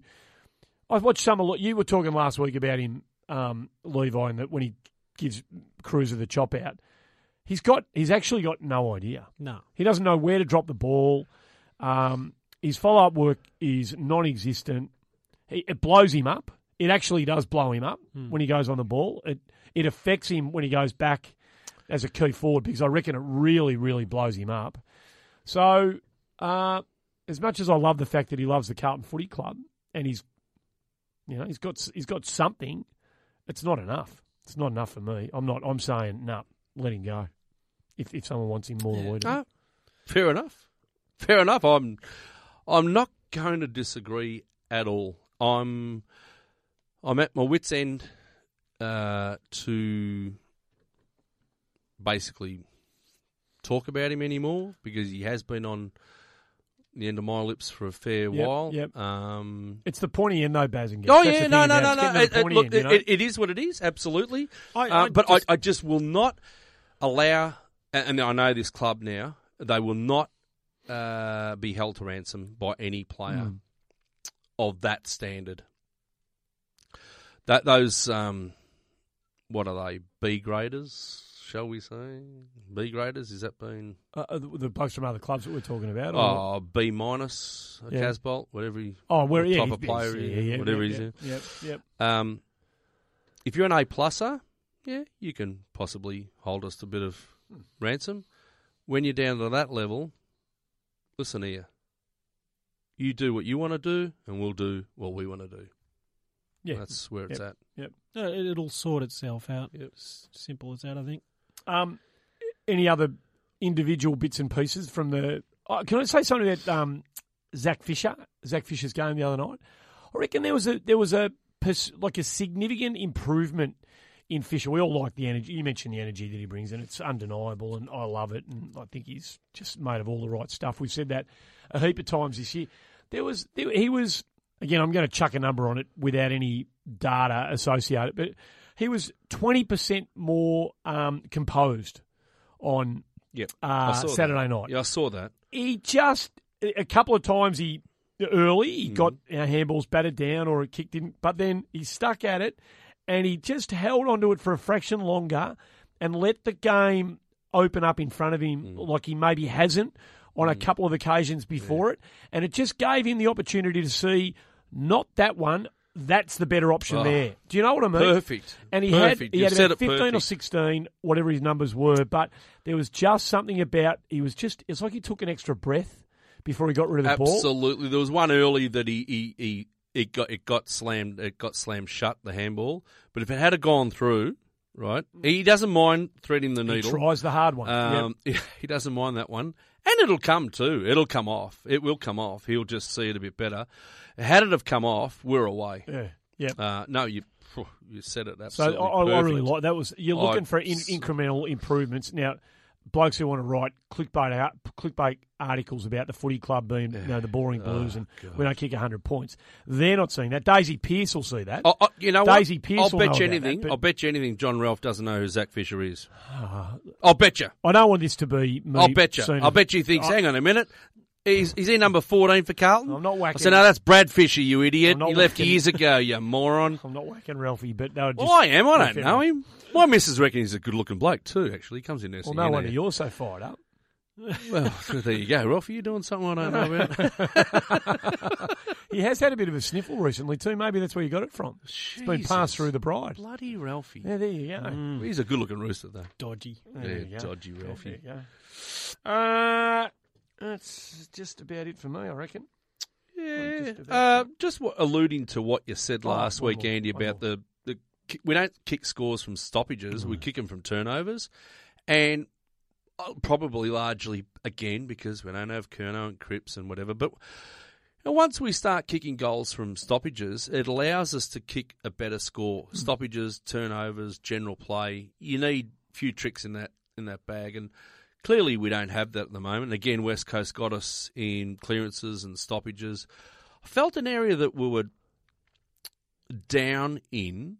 I've watched some. of You were talking last week about him, um, Levi, and that when he gives Cruiser the chop out, he's got he's actually got no idea. No. He doesn't know where to drop the ball. Um, his follow up work is non existent. It blows him up. It actually does blow him up when he goes on the ball. It it affects him when he goes back as a key forward because I reckon it really, really blows him up. So, uh, as much as I love the fact that he loves the Carlton Footy Club and he's, you know, he's got he's got something, it's not enough. It's not enough for me. I'm not. I'm saying no. let him go. If if someone wants him more than we do. Ah, fair enough. Fair enough. I'm I'm not going to disagree at all. I'm I'm at my wits end uh, to basically talk about him anymore because he has been on the end of my lips for a fair Yep, while. yep. Um, It's the pointy end though, Baz Oh That's yeah, no, no, no, no. It's getting to It, it, look, end, you know? it, is what it is, absolutely. I- Uh, but just- I, I just will not allow, and I know this club now, they will not uh, be held to ransom by any player Hmm. of that standard. That those, um, what are they? B graders, shall we say? B graders? Is that been? Uh, uh, the the blokes from other clubs that we're talking about. Oh, B minus, Yeah. Casboult, whatever he, oh, where what yeah, type of player he yeah, is, yeah, whatever yeah, he's yeah. Yep, yep. Um, if you're an A pluser, yeah, you can possibly hold us to a bit of ransom. When you're down to that level, listen here. You do what you want to do, and we'll do what we want to do. Yeah, That's where it's at. It- It'll sort itself out. Yep. It's simple as that, I think. Um, any other individual bits and pieces from the? Oh, can I say something about um, Zach Fisher? Zach Fisher's game the other night. I reckon there was a there was a like a significant improvement in Fisher. We all like the energy. You mentioned the energy that he brings, and it's undeniable, and I love it. And I think he's just made of all the right stuff. We've said that a heap of times this year. There was there, he was again. I'm going to chuck a number on it without any data associated, but he was 20 percent more um, composed on Yep. uh, saw that. Saturday night. Yeah, I saw that. He just a couple of times he early Hmm. he got you know, handballs batted down or it kicked in, but then he stuck at it and he just held onto it for a fraction longer and let the game open up in front of him Hmm. like he maybe hasn't on a couple of occasions before it, and it just gave him the opportunity to see not that one, that's the better option Oh, there. Do you know what I mean? Perfect. And he Perfect. had he You've had about fifteen or sixteen, whatever his numbers were, but there was just something about he was just it's like he took an extra breath before he got rid of the ball. Absolutely. There was one early that he, he, he it got it got slammed it got slammed shut the handball. But if it had a gone through, right, he doesn't mind threading the He needle. tries the hard one. Yep. Um, he doesn't mind that one, and it'll come too. It'll come off. It will come off. He'll just see it a bit better. Had it have come off, we're away. Yeah, yeah. Uh, no, you you said it So absolutely. I, I I really like that. Was you're I- looking for in, incremental improvements now. Blokes who want to write clickbait out, clickbait articles about the footy club being you know the boring oh, blues and we don't kick hundred points. They're not seeing that. Daisy Pearce will see that. Oh, oh, you know Daisy what? Pearce I'll will bet know you anything. that, but- I'll bet you anything. John Ralph doesn't know who Zach Fisher is. I'll bet you. I don't want this to be. Me I'll bet you. I'll bet you he thinks. Hang on a minute. He's, he's in number fourteen for Carlton. I'm not I whacking. said, no, that's Brad Fisher, you idiot. He left whacking- years ago, you moron. I'm not whacking Ralphie, but no. just. Well, I am. I don't know him. My missus reckon he's a good-looking bloke too. Actually, he comes in there. Well, no wonder you're so fired up. Well, there you go, Ralph. Are you doing something I don't know about? He has had a bit of a sniffle recently too. Maybe that's where you got it from. It's been passed through the bride. Bloody Ralphie. Yeah, there you go. He's a good-looking rooster, though. Dodgy. There Yeah, dodgy There Ralphie. you go. Uh, that's just about it for me, I reckon. Yeah, just uh, just what, alluding to what you said Oh, last one week, Andy, about the, the we don't kick scores from stoppages, we kick them from turnovers, and uh, probably largely again because we don't have Kerno and Cripps and whatever. But and once we start kicking goals from stoppages, it allows us to kick a better score. Stoppages, turnovers, general play. You need a few tricks in that in that bag, and clearly we don't have that at the moment. Again, West Coast got us in clearances and stoppages. I felt an area that we were down in,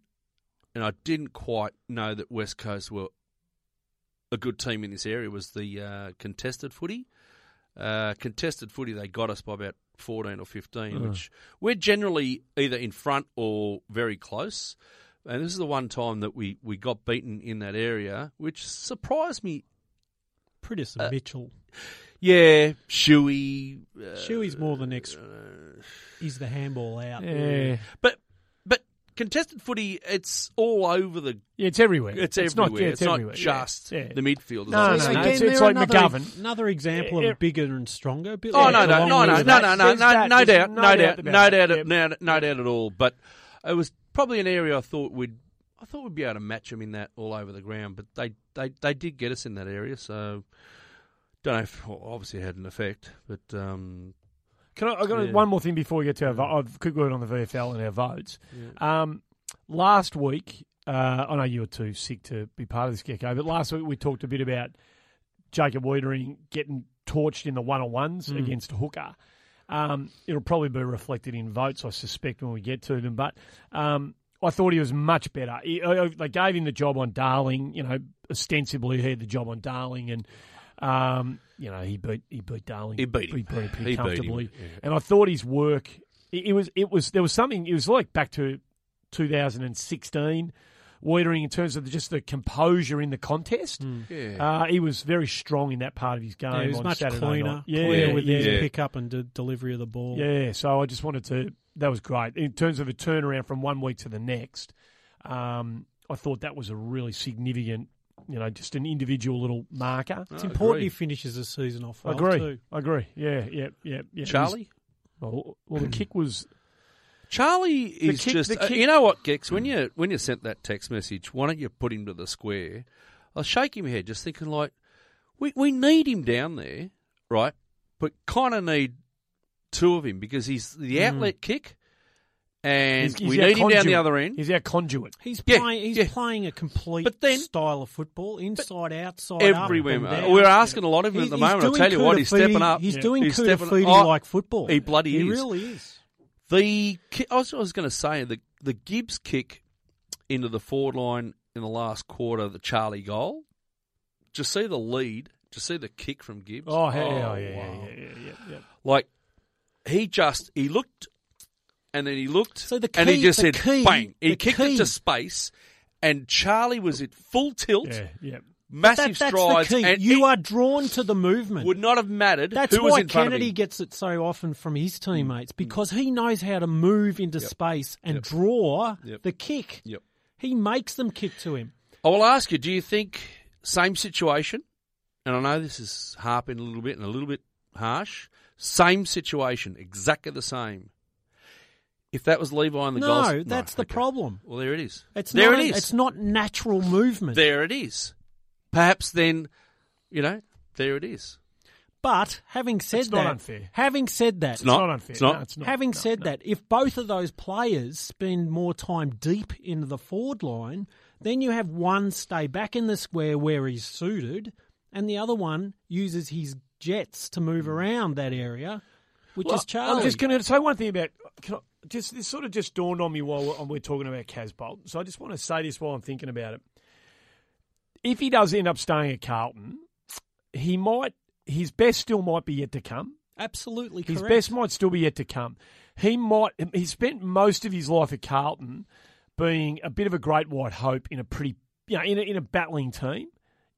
and I didn't quite know that West Coast were a good team in this area. Was the uh, contested footy? Uh, contested footy, they got us by about 14 or 15, which we're generally either in front or very close. And this is the one time that we, we got beaten in that area, which surprised me. Prentice Uh, and Mitchell. Yeah, Shuey. Uh, Shuey's more the next. Is the handball out? Yeah, but but contested footy, it's all over the. yeah it's everywhere. It's, not, everywhere. yeah, it's, not everywhere. just Yeah, yeah. the midfield. No, It's no, like- no, Again, it's- it's like another, McGovern. Another example Yeah. of bigger and stronger. Bit Oh like no, no, along no, with no, no, no, no, no, that. no doubt, no no doubt doubt, no doubt, Yep. no, no doubt at all. But it was probably an area I thought we'd, I thought we'd be able to match them in that all over the ground. But they, they, they did get us in that area, so don't know. If, well, obviously, it had an effect, but um, Can I? I got Yeah. one more thing before we get to our. vo- I've quick word on the VFL and our votes. Um, last week, uh, I know you were too sick to be part of this gecko, but last week we talked a bit about Jacob Weitering getting torched in the one on ones against Hooker. Um, it'll probably be reflected in votes, I suspect, when we get to them. But um, I thought he was much better. He, uh, they gave him the job on Darling. You know, ostensibly he had the job on Darling, and um, you know he beat he beat Darling. He beat him. He beat him He pretty beat him, comfortably. yeah. And I thought his work. It, it was it was there was something. It was like back to 2016. Weitering in terms of just the composure in the contest. yeah. Uh, he was very strong in that part of his game. Yeah, he was much Saturday cleaner, night. Yeah, cleaner Yeah, with yeah, his yeah. pickup and de- delivery of the ball. yeah. So I just wanted to. That was great in terms of a turnaround from one week to the next. Um, I thought that was a really significant. You know, just an individual little marker. It's I important agree. he finishes the season off I agree. too. I agree. Yeah, yeah, yeah. yeah. Charlie. Well, well, the kick was. Charlie is kick- just. uh, kick- you know what, Gex? When you when you sent that text message, why don't you put him to the square? I was shaking my head, just thinking like, we we need him down there, right? But kind of need two of him because he's the outlet kick, and He's- he's we our need him down the other end. He's our conduit. He's Yeah, playing. He's yeah. playing a complete But then- style of football, inside, outside, Everywhere, up, and mate. down. We're asking a lot of him He's- at the he's moment. I'll doing tell you what, he's Kuda stepping up. He's Yeah. doing He's Kuda stepping- Feedy oh, like football. he bloody is. He really is. The ki- I was, I was going to say the the Gibbs kick into the forward line in the last quarter, the Charlie goal. Just see the lead. Just see the kick from Gibbs. Oh, hey, oh, yeah, yeah, wow. yeah, yeah, yeah, yeah. Like he just he looked, and then he looked, So the and he just the said key- bang. He kicked key- it to space, and Charlie was at full tilt. Yeah, yeah. massive That- that's strides, the key. and you are drawn to the movement. would not have mattered That's who was why in front Kennedy of gets it so often from his mm. teammates mm. because he knows how to move into space and Yep. draw Yep. the kick. Yep. He makes them kick to him. I will ask you: Do you think same situation? And I know this is harping a little bit and a little bit harsh. Same situation, exactly the same. If that was Levi in the goals, No, that's the okay. problem. Well, there it is. It's there not it a- is. It's not natural movement. There it is. Perhaps then, you know, there it is. But having said It's that, not unfair. having said that, It's not. not unfair. It's not. No, it's not. having No, said no. that, if both of those players spend more time deep into the forward line, then you have one stay back in the square where he's suited, and the other one uses his jets to move hmm. around that area, which Well, is Charlie. I'm just going to say one thing about. Can I, just this sort of just dawned on me while we're, we're talking about Casboult. So I just want to say this while I'm thinking about it. If he does end up staying at Carlton, he might. His best still might be yet to come. Absolutely His best might still be yet to come. He might. He spent most of his life at Carlton being a bit of a great white hope in a pretty, you know, in a, in a battling team.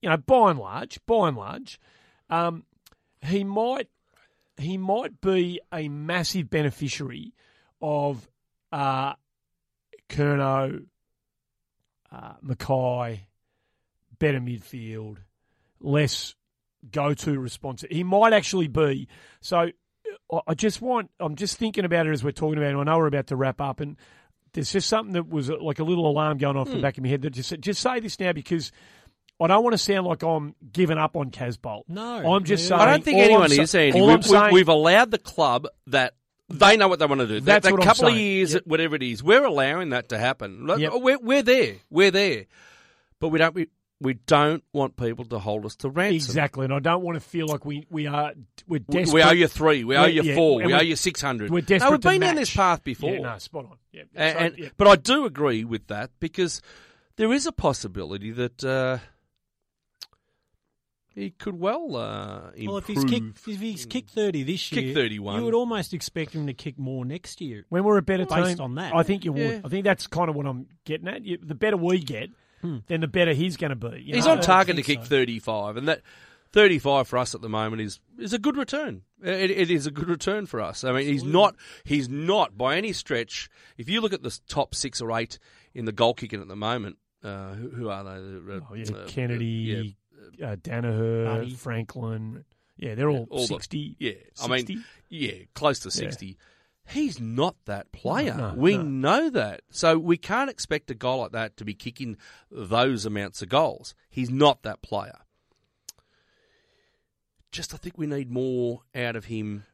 You know, by and large, by and large, um, he might he might be a massive beneficiary of uh, Curnow, uh, Mackay, better midfield, less go-to response. He might actually be. So I- I just want. I'm just thinking about it as we're talking about it. I know we're about to wrap up, and there's just something that was uh, like a little alarm going off in the back of my head. That just just say this now because. I don't want to sound like I'm giving up on Casboult. No, I'm just no, saying. I don't think all I'm anyone sa- is, Andy. all We've, I'm we've, saying- we've allowed the club that they know what they want to do. That's that what I'm couple of years, Yep. whatever it is, we're allowing that to happen. Yep. We're, we're there. We're there. But we don't. We, we don't want people to hold us to ransom. Exactly, and I don't want to feel like we we are we're desperate. we owe you three. We owe you yeah, four. We owe you six hundred. we're No, desperate we've to been down this path before. Yeah, no, spot on. Yeah, And, So, yeah. but I do agree with that because there is a possibility that uh, he could well uh, improve. Well, if he's kicked, if he's kicked thirty this Kick year, 31. you would almost expect him to kick more next year. when we're a better Based team, on that. I think you would. I think that's kind of what I'm getting at. You, the better we get, then the better he's going to be. you He's know? on target to kick so. 35, and that 35 for us at the moment is is a good return. It, it is a good return for us. I mean, he's not he's not by any stretch. If you look at the top six or eight in the goal kicking at the moment, uh, who, who are they? Uh, Oh, yeah, uh, Kennedy, uh, Daniher, Buddy. Franklin. Yeah, they're all, all the- sixty. yeah, I mean, yeah, close to 60. He's not that player. No, we no. know that. So we can't expect a guy like that to be kicking those amounts of goals. He's not that player. Just I think we need more out of him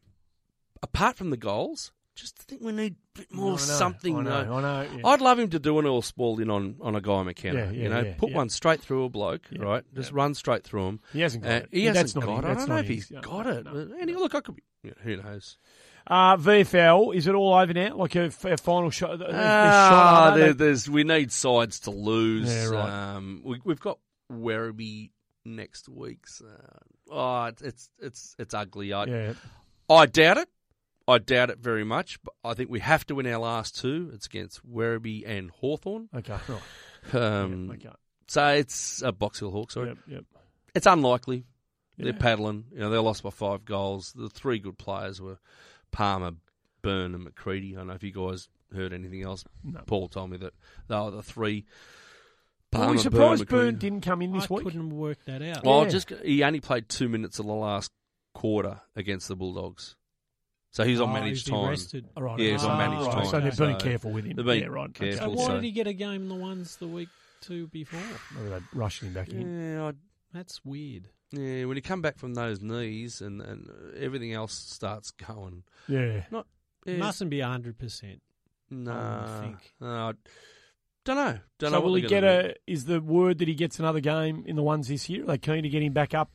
apart from the goals. Just think we need a bit more I know, something. I know, uh, I know, yeah. I'd love him to do an all Spalding on, on a guy McKenna. Yeah, yeah, you know, yeah, put one straight through a bloke, right? Just run straight through him. He hasn't got Uh, it. He hasn't that's got it. I don't know if he's no, got no, it. no, and look, I could be. Who knows? Uh, VFL, is it all over now? Like a, a final shot? Ah, there, there's we need sides to lose. Yeah, right. Um, we, we've got Werribee next week. So, oh, it's it's it's, it's ugly. I, yeah. I doubt it. I doubt it very much. But I think we have to win our last two. It's against Werribee and Hawthorn. Okay, right. Um, okay. So it's a Box Hill Hawk. Sorry, Yep, yep. it's unlikely. They're paddling. You know, they lost by five goals. The three good players were Palmer, Byrne, and McCready. I don't know if you guys heard anything else. No. Paul told me that they were the three. Were Palmer, we surprised McCready. Byrne didn't come in this I week? couldn't work that out. Well, Yeah. just he only played two minutes of the last quarter against the Bulldogs, so he's on Oh, managed is he time. rested? Oh, right, Yeah, he's okay. on ah, managed right, time, So they're being so careful with him. they're being yeah, right. careful. So why so- did he get a game the ones the week two before? Maybe they're rushing him back in. Yeah, I, That's weird. yeah. When you come back from those knees and, and everything else starts going, Yeah. Not. yeah, Mustn't be hundred percent. no, I think. no, don't know. Don't so know. will he get gonna a? Is the word that he gets another game in the ones this year? Are they keen to get him back up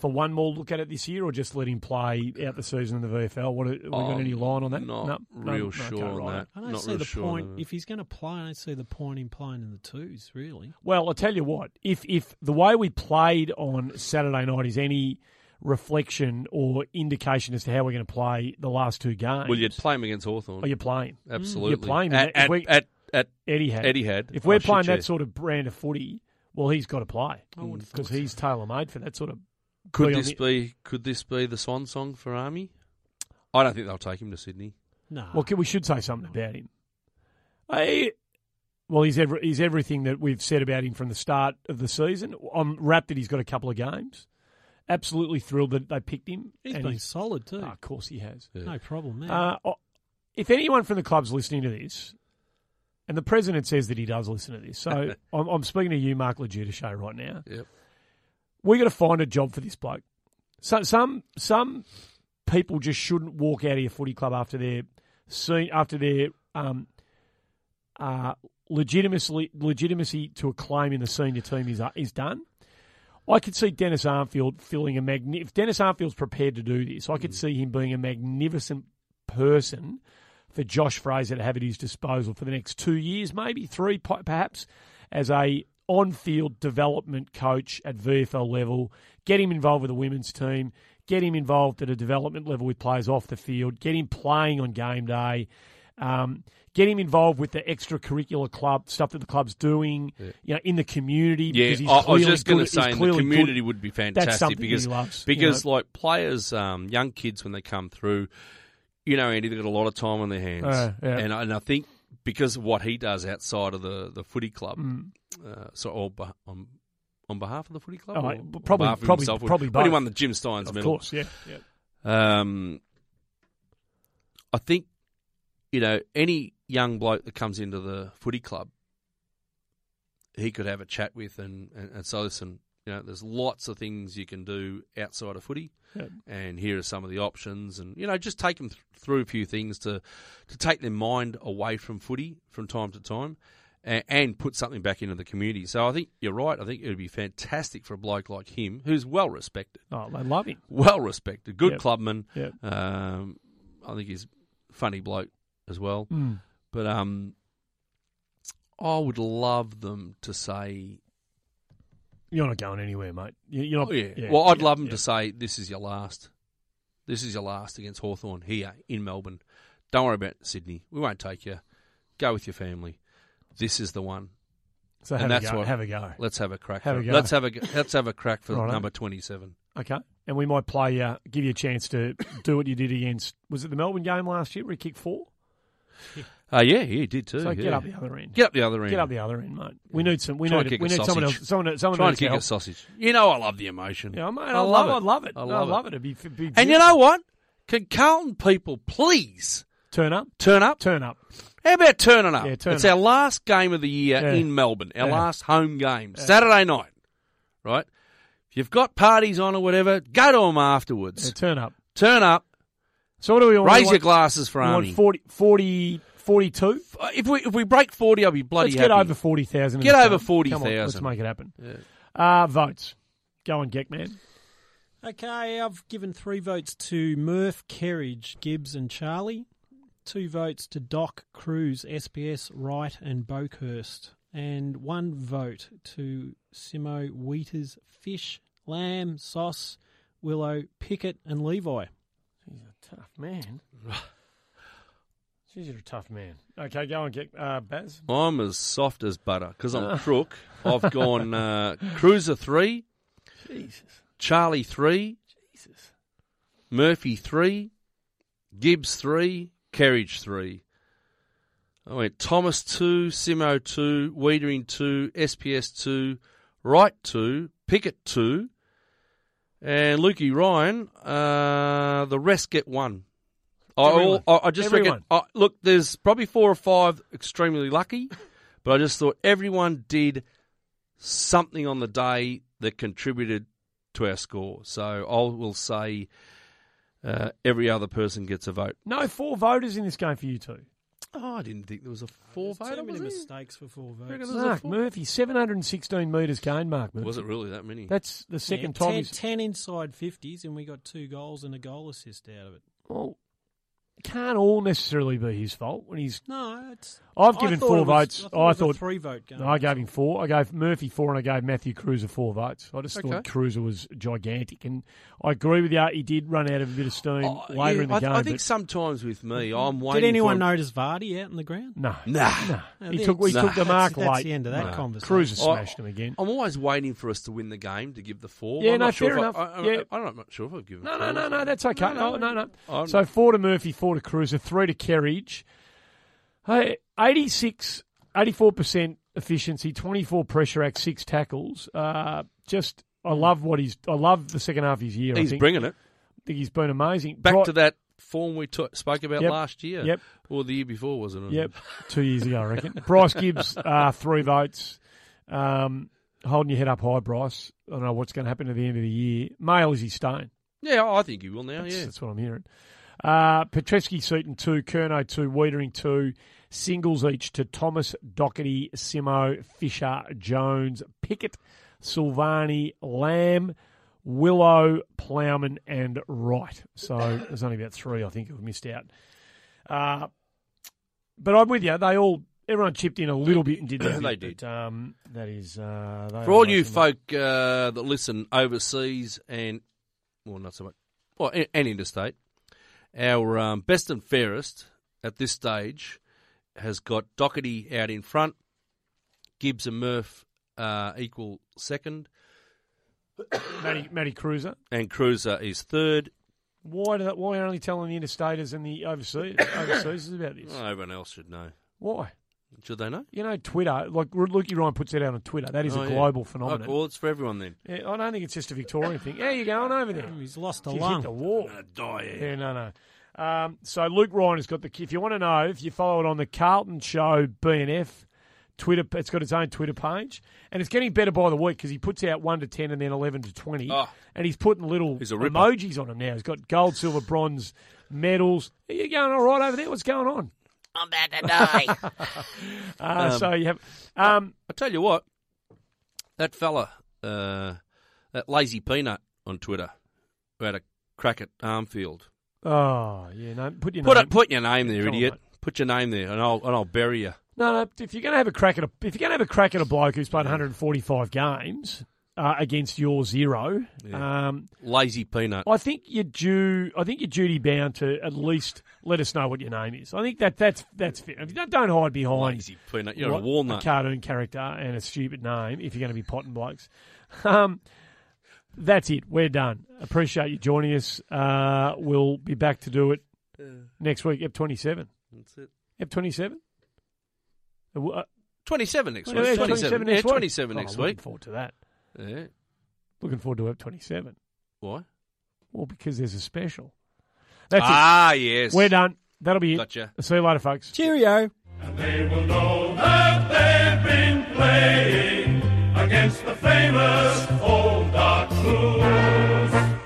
for one more look at it this year, or just let him play out the season in the VFL? What have we got Oh, any line on that? Not No, no, real no, sure okay, on right. that. I don't Not see the sure point. If he's going to play, I don't see the point in playing in the twos. Really, Well, I'll tell you what, if if the way we played on Saturday night is any reflection or indication as to how we're going to play the last two games, Well, you'd play him against Hawthorn. Oh, are you playing? Absolutely. Mm. You're playing at, at, we- at, at Etihad. Eddie had. If we're Oh, playing that yeah. sort of brand of footy, Well, he's got to play I would have because mm. so. he's tailor made for that sort of. Could be this the- be could this be the swan song for Army? I don't think they'll take him to Sydney. No. Well, we should say something about him. I, well, he's every, he's everything that we've said about him from the start of the season. I'm wrapped that he's got a couple of games. Absolutely thrilled that they picked him. he's and been solid too. Oh, of course he has. No problem, man. Uh, oh, if anyone from the club's listening to this, and the president says that he does listen to this, so I'm, I'm speaking to you, Mark LoGiudice, right now. Yep. We got to find a job for this bloke. So, some some people just shouldn't walk out of your footy club after their seen after their um, uh, legitimacy legitimacy to a claim in the senior team is uh, is done. I could see Dennis Armfield filling a magni- if Dennis Armfield's prepared to do this, I could see him being a magnificent person for Josh Fraser to have at his disposal for the next two years, maybe three, perhaps, as a on-field development coach at VFL level. Get him involved with the women's team. Get him involved at a development level with players off the field. Get him playing on game day. Um, get him involved with the extracurricular club stuff that the club's doing. You know, in the community. Yeah, because he's I, I was just going to say in the clearly good- community would be fantastic something that he because loves, you because know. like players, um, young kids when they come through, you know, Andy, they've got a lot of time on their hands, Uh, yeah. and and I think because of what he does outside of the, the footy club, Mm. uh, so all beh- on on behalf of the footy club, Oh, or probably- probably- himself, probably when he won the Jim Stynes Of medal. course, yeah. yeah. Um, I think, you know, any young bloke that comes into the footy club, he could have a chat with and, and, and say, listen, you know, there's lots of things you can do outside of footy, Yeah. and here are some of the options, and you know, just take them th- through a few things to to take their mind away from footy from time to time. And, and put something back into the community. So I think you're right. I think it would be fantastic for a bloke like him, who's well respected Oh, they love him. well respected, good Yep. clubman. Yep. Um, I think he's a funny bloke as well. Mm. But um, I would love them to say, You're not going anywhere, mate. You- You're not. oh, yeah. Well, I'd yeah, love them yeah. to say, this is your last. This is your last against Hawthorn here in Melbourne. Don't worry about Sydney. We won't take you. Go with your family. This is the one. So and have that's a go. what- have a go. Let's have a crack. Have for a go. Let's have a let's have a crack for Righto. number twenty seven. Okay, and we might play. Uh, give you a chance to do what you did against. Was it the Melbourne game last year where he kicked four? Uh, yeah, he did too. So yeah. get up the other end. Get up the other end. Get up the other end, mate. We need some. We Try need. We need someone else. Someone. Someone Try to kick a sausage. You know I love the emotion. Yeah, mate. I I, love love. it. I love it. I I love love, it. it. It'd be, be And you know what? Can Carlton people please turn up, turn up? turn up. How about turning up? Yeah, turn it's up. our last game of the year Yeah. in Melbourne, our Yeah. last home game, Saturday night, right? If you've got parties on or whatever, go to them afterwards. Yeah, turn up. Turn up, So what do we want? raise we your want, glasses for we Army. want 40, 40, 42? Uh, if we if we break forty, I'll be bloody Let's happy. get over forty thousand. Get over Come on, 40,000. Let's make it happen. Yeah. Uh, votes. Go on, Geck man. Okay, I've given three votes to Murph, Kerridge, Gibbs, and Charlie. Two votes to Doc, Cruz, SPS, Wright, and Boekhorst. And one vote to Simo, Wheaters, Fish, Lamb, Sauce, Willow, Pickett, and Levi. He's a tough man. She's a tough man. Okay, go and get Uh, Baz. I'm as soft as butter because I'm crook. I've gone uh, Cruiser three, Jesus. Charlie three, Jesus. Murphy three, Gibbs three, Kerridge three. I went Thomas two, Simo two, Weitering two, SPS two, Wright two, Pickett two, and Lukey Ryan. Uh, the rest get one. I, Everyone. I, I just Everyone. reckon. I look, there's probably four or five extremely lucky, but I just thought everyone did something on the day that contributed to our score. So I will say uh, every other person gets a vote. No, four voters in this game for you two. Oh, I didn't think there was a four There's voter. too many Was, there? mistakes for four I votes. Mark four. Murphy, 716 metres gained, Mark Murphy. Was it really that many? That's the second Yeah, time ten, he's... 10 inside 50s, and we got two goals and a goal assist out of it. Well, can't all necessarily be his fault when he's. No, it's. I've given four was- votes. I thought, I thought a three vote game. I gave him four. I gave Murphy four, and I gave Matthew Kreuzer four votes. I just Okay. thought Cruiser was gigantic, and I agree with you. He did run out of a bit of steam Oh, later yeah, in the I, game. I think sometimes with me, mm-hmm. I'm waiting. Did anyone for notice Vardy out in the ground? no, Nah. he took he Nah. took the mark that's, that's the end of that No. conversation. Cruiser I- smashed him again. I'm always waiting for us to win the game to give the four. Yeah, I'm no, not sure fair enough. I, I, Yeah. I, am not sure if I've given. No, no, no, no, that's okay. No, no, no. So four to Murphy, four to Cruiser, three to Kerridge. Hey, 86, 84% efficiency, 24 pressure act, six tackles. Uh, just, I love what he's, I love the second half of his year. I He's bringing it I think he's been amazing. back to that form we spoke about Yep. last year. Yep. or the year before, wasn't it? Yep, two years ago, I reckon. Bryce Gibbs, uh, three votes. Um, holding your head up high, Bryce. I don't know what's going to happen at the end of the year. Male is he staying? Yeah, I think he will now. That's, Yeah, that's what I'm hearing. Uh, Petrevski, Seton, two. Curnow, two. Weitering, two. Singles each to Thomas, Docherty, Simo, Fisher, Jones, Pickett, Silvagni, Lamb, Willow, Plowman, and Wright. So there's only about three, I think, who've missed out. Uh, but I'm with you. They all, everyone chipped in a little bit and did that. They bit, did. But, um, that is, uh, they for all you folk uh, that listen overseas and well, not so much, well, and interstate, our um, best and fairest at this stage has got Docherty out in front, Gibbs and Murph uh, equal second, Matty, Matty Cruiser. and Cruiser is third. Why, do that, why are only telling the interstaters and the overseas, overseas about this? Oh, everyone else should know. Why? Should they know? You know, Twitter, like Lukey Ryan puts that out on Twitter. That is Oh, a yeah. global Oh, phenomenon. well, it's for everyone then. Yeah, I don't think it's just a Victorian thing. How you going over there? He's lost a You hit the wall. die. Yeah, no, no. Um, so Luke Ryan has got the. If you want to know, if you follow it on the Carlton Show BNF Twitter, it's got its own Twitter page, and it's getting better by the week because he puts out one to ten and then eleven to twenty, Oh. and he's putting little He's emojis on them now. He's got gold, silver, bronze medals. Are you going all right over there? What's going on? I'm about to die. Uh, so you have. Um, I tell you what, that fella, uh, that lazy peanut on Twitter, who had a crack at Armfield. oh yeah, no. Put your Put name. it, put your name there, Come on, idiot. mate. Put your name there, and I'll and I'll bury you. No, no. If you're going to have a crack at a, if you're going to have a crack at a bloke who's played 145 games uh, against your zero, Yeah. um, Lazy peanut. I think you're due. I think you're duty bound to at least let us know what your name is. I think that that's that's fair. Don't, hide behind Lazy peanut. You're what- a walnut. A cartoon character and a stupid name if you're going to be potting blokes. Um, that's it. We're done. Appreciate you joining us. Uh, we'll be back to do it next week. Ep 27. That's it. Ep 27. Uh, Twenty-seven next week. 27 Twenty-seven. next yeah, week. twenty-seven Oh, next looking week. forward to that. Yeah. Looking forward to Ep 27. Why? Well, because there's a special. That's Ah, yes. We're done. That'll be it. Gotcha. See you later, folks. Cheerio. And they will know that they've been playing against the famous old dark blues.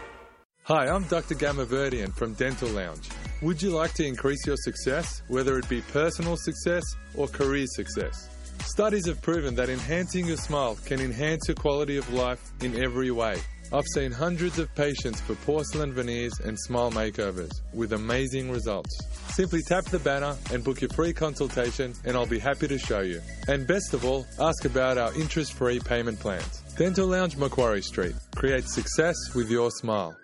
Hi, I'm Dr. Gamma Gamaverdian from Dental Lounge. Would you like to increase your success, whether it be personal success or career success? Studies have proven that enhancing your smile can enhance your quality of life in every way. I've seen hundreds of patients for porcelain veneers and smile makeovers with amazing results. Simply tap the banner and book your free consultation, and I'll be happy to show you. And best of all, ask about our interest free payment plans. Dental Lounge Macquarie Street. Create success with your smile.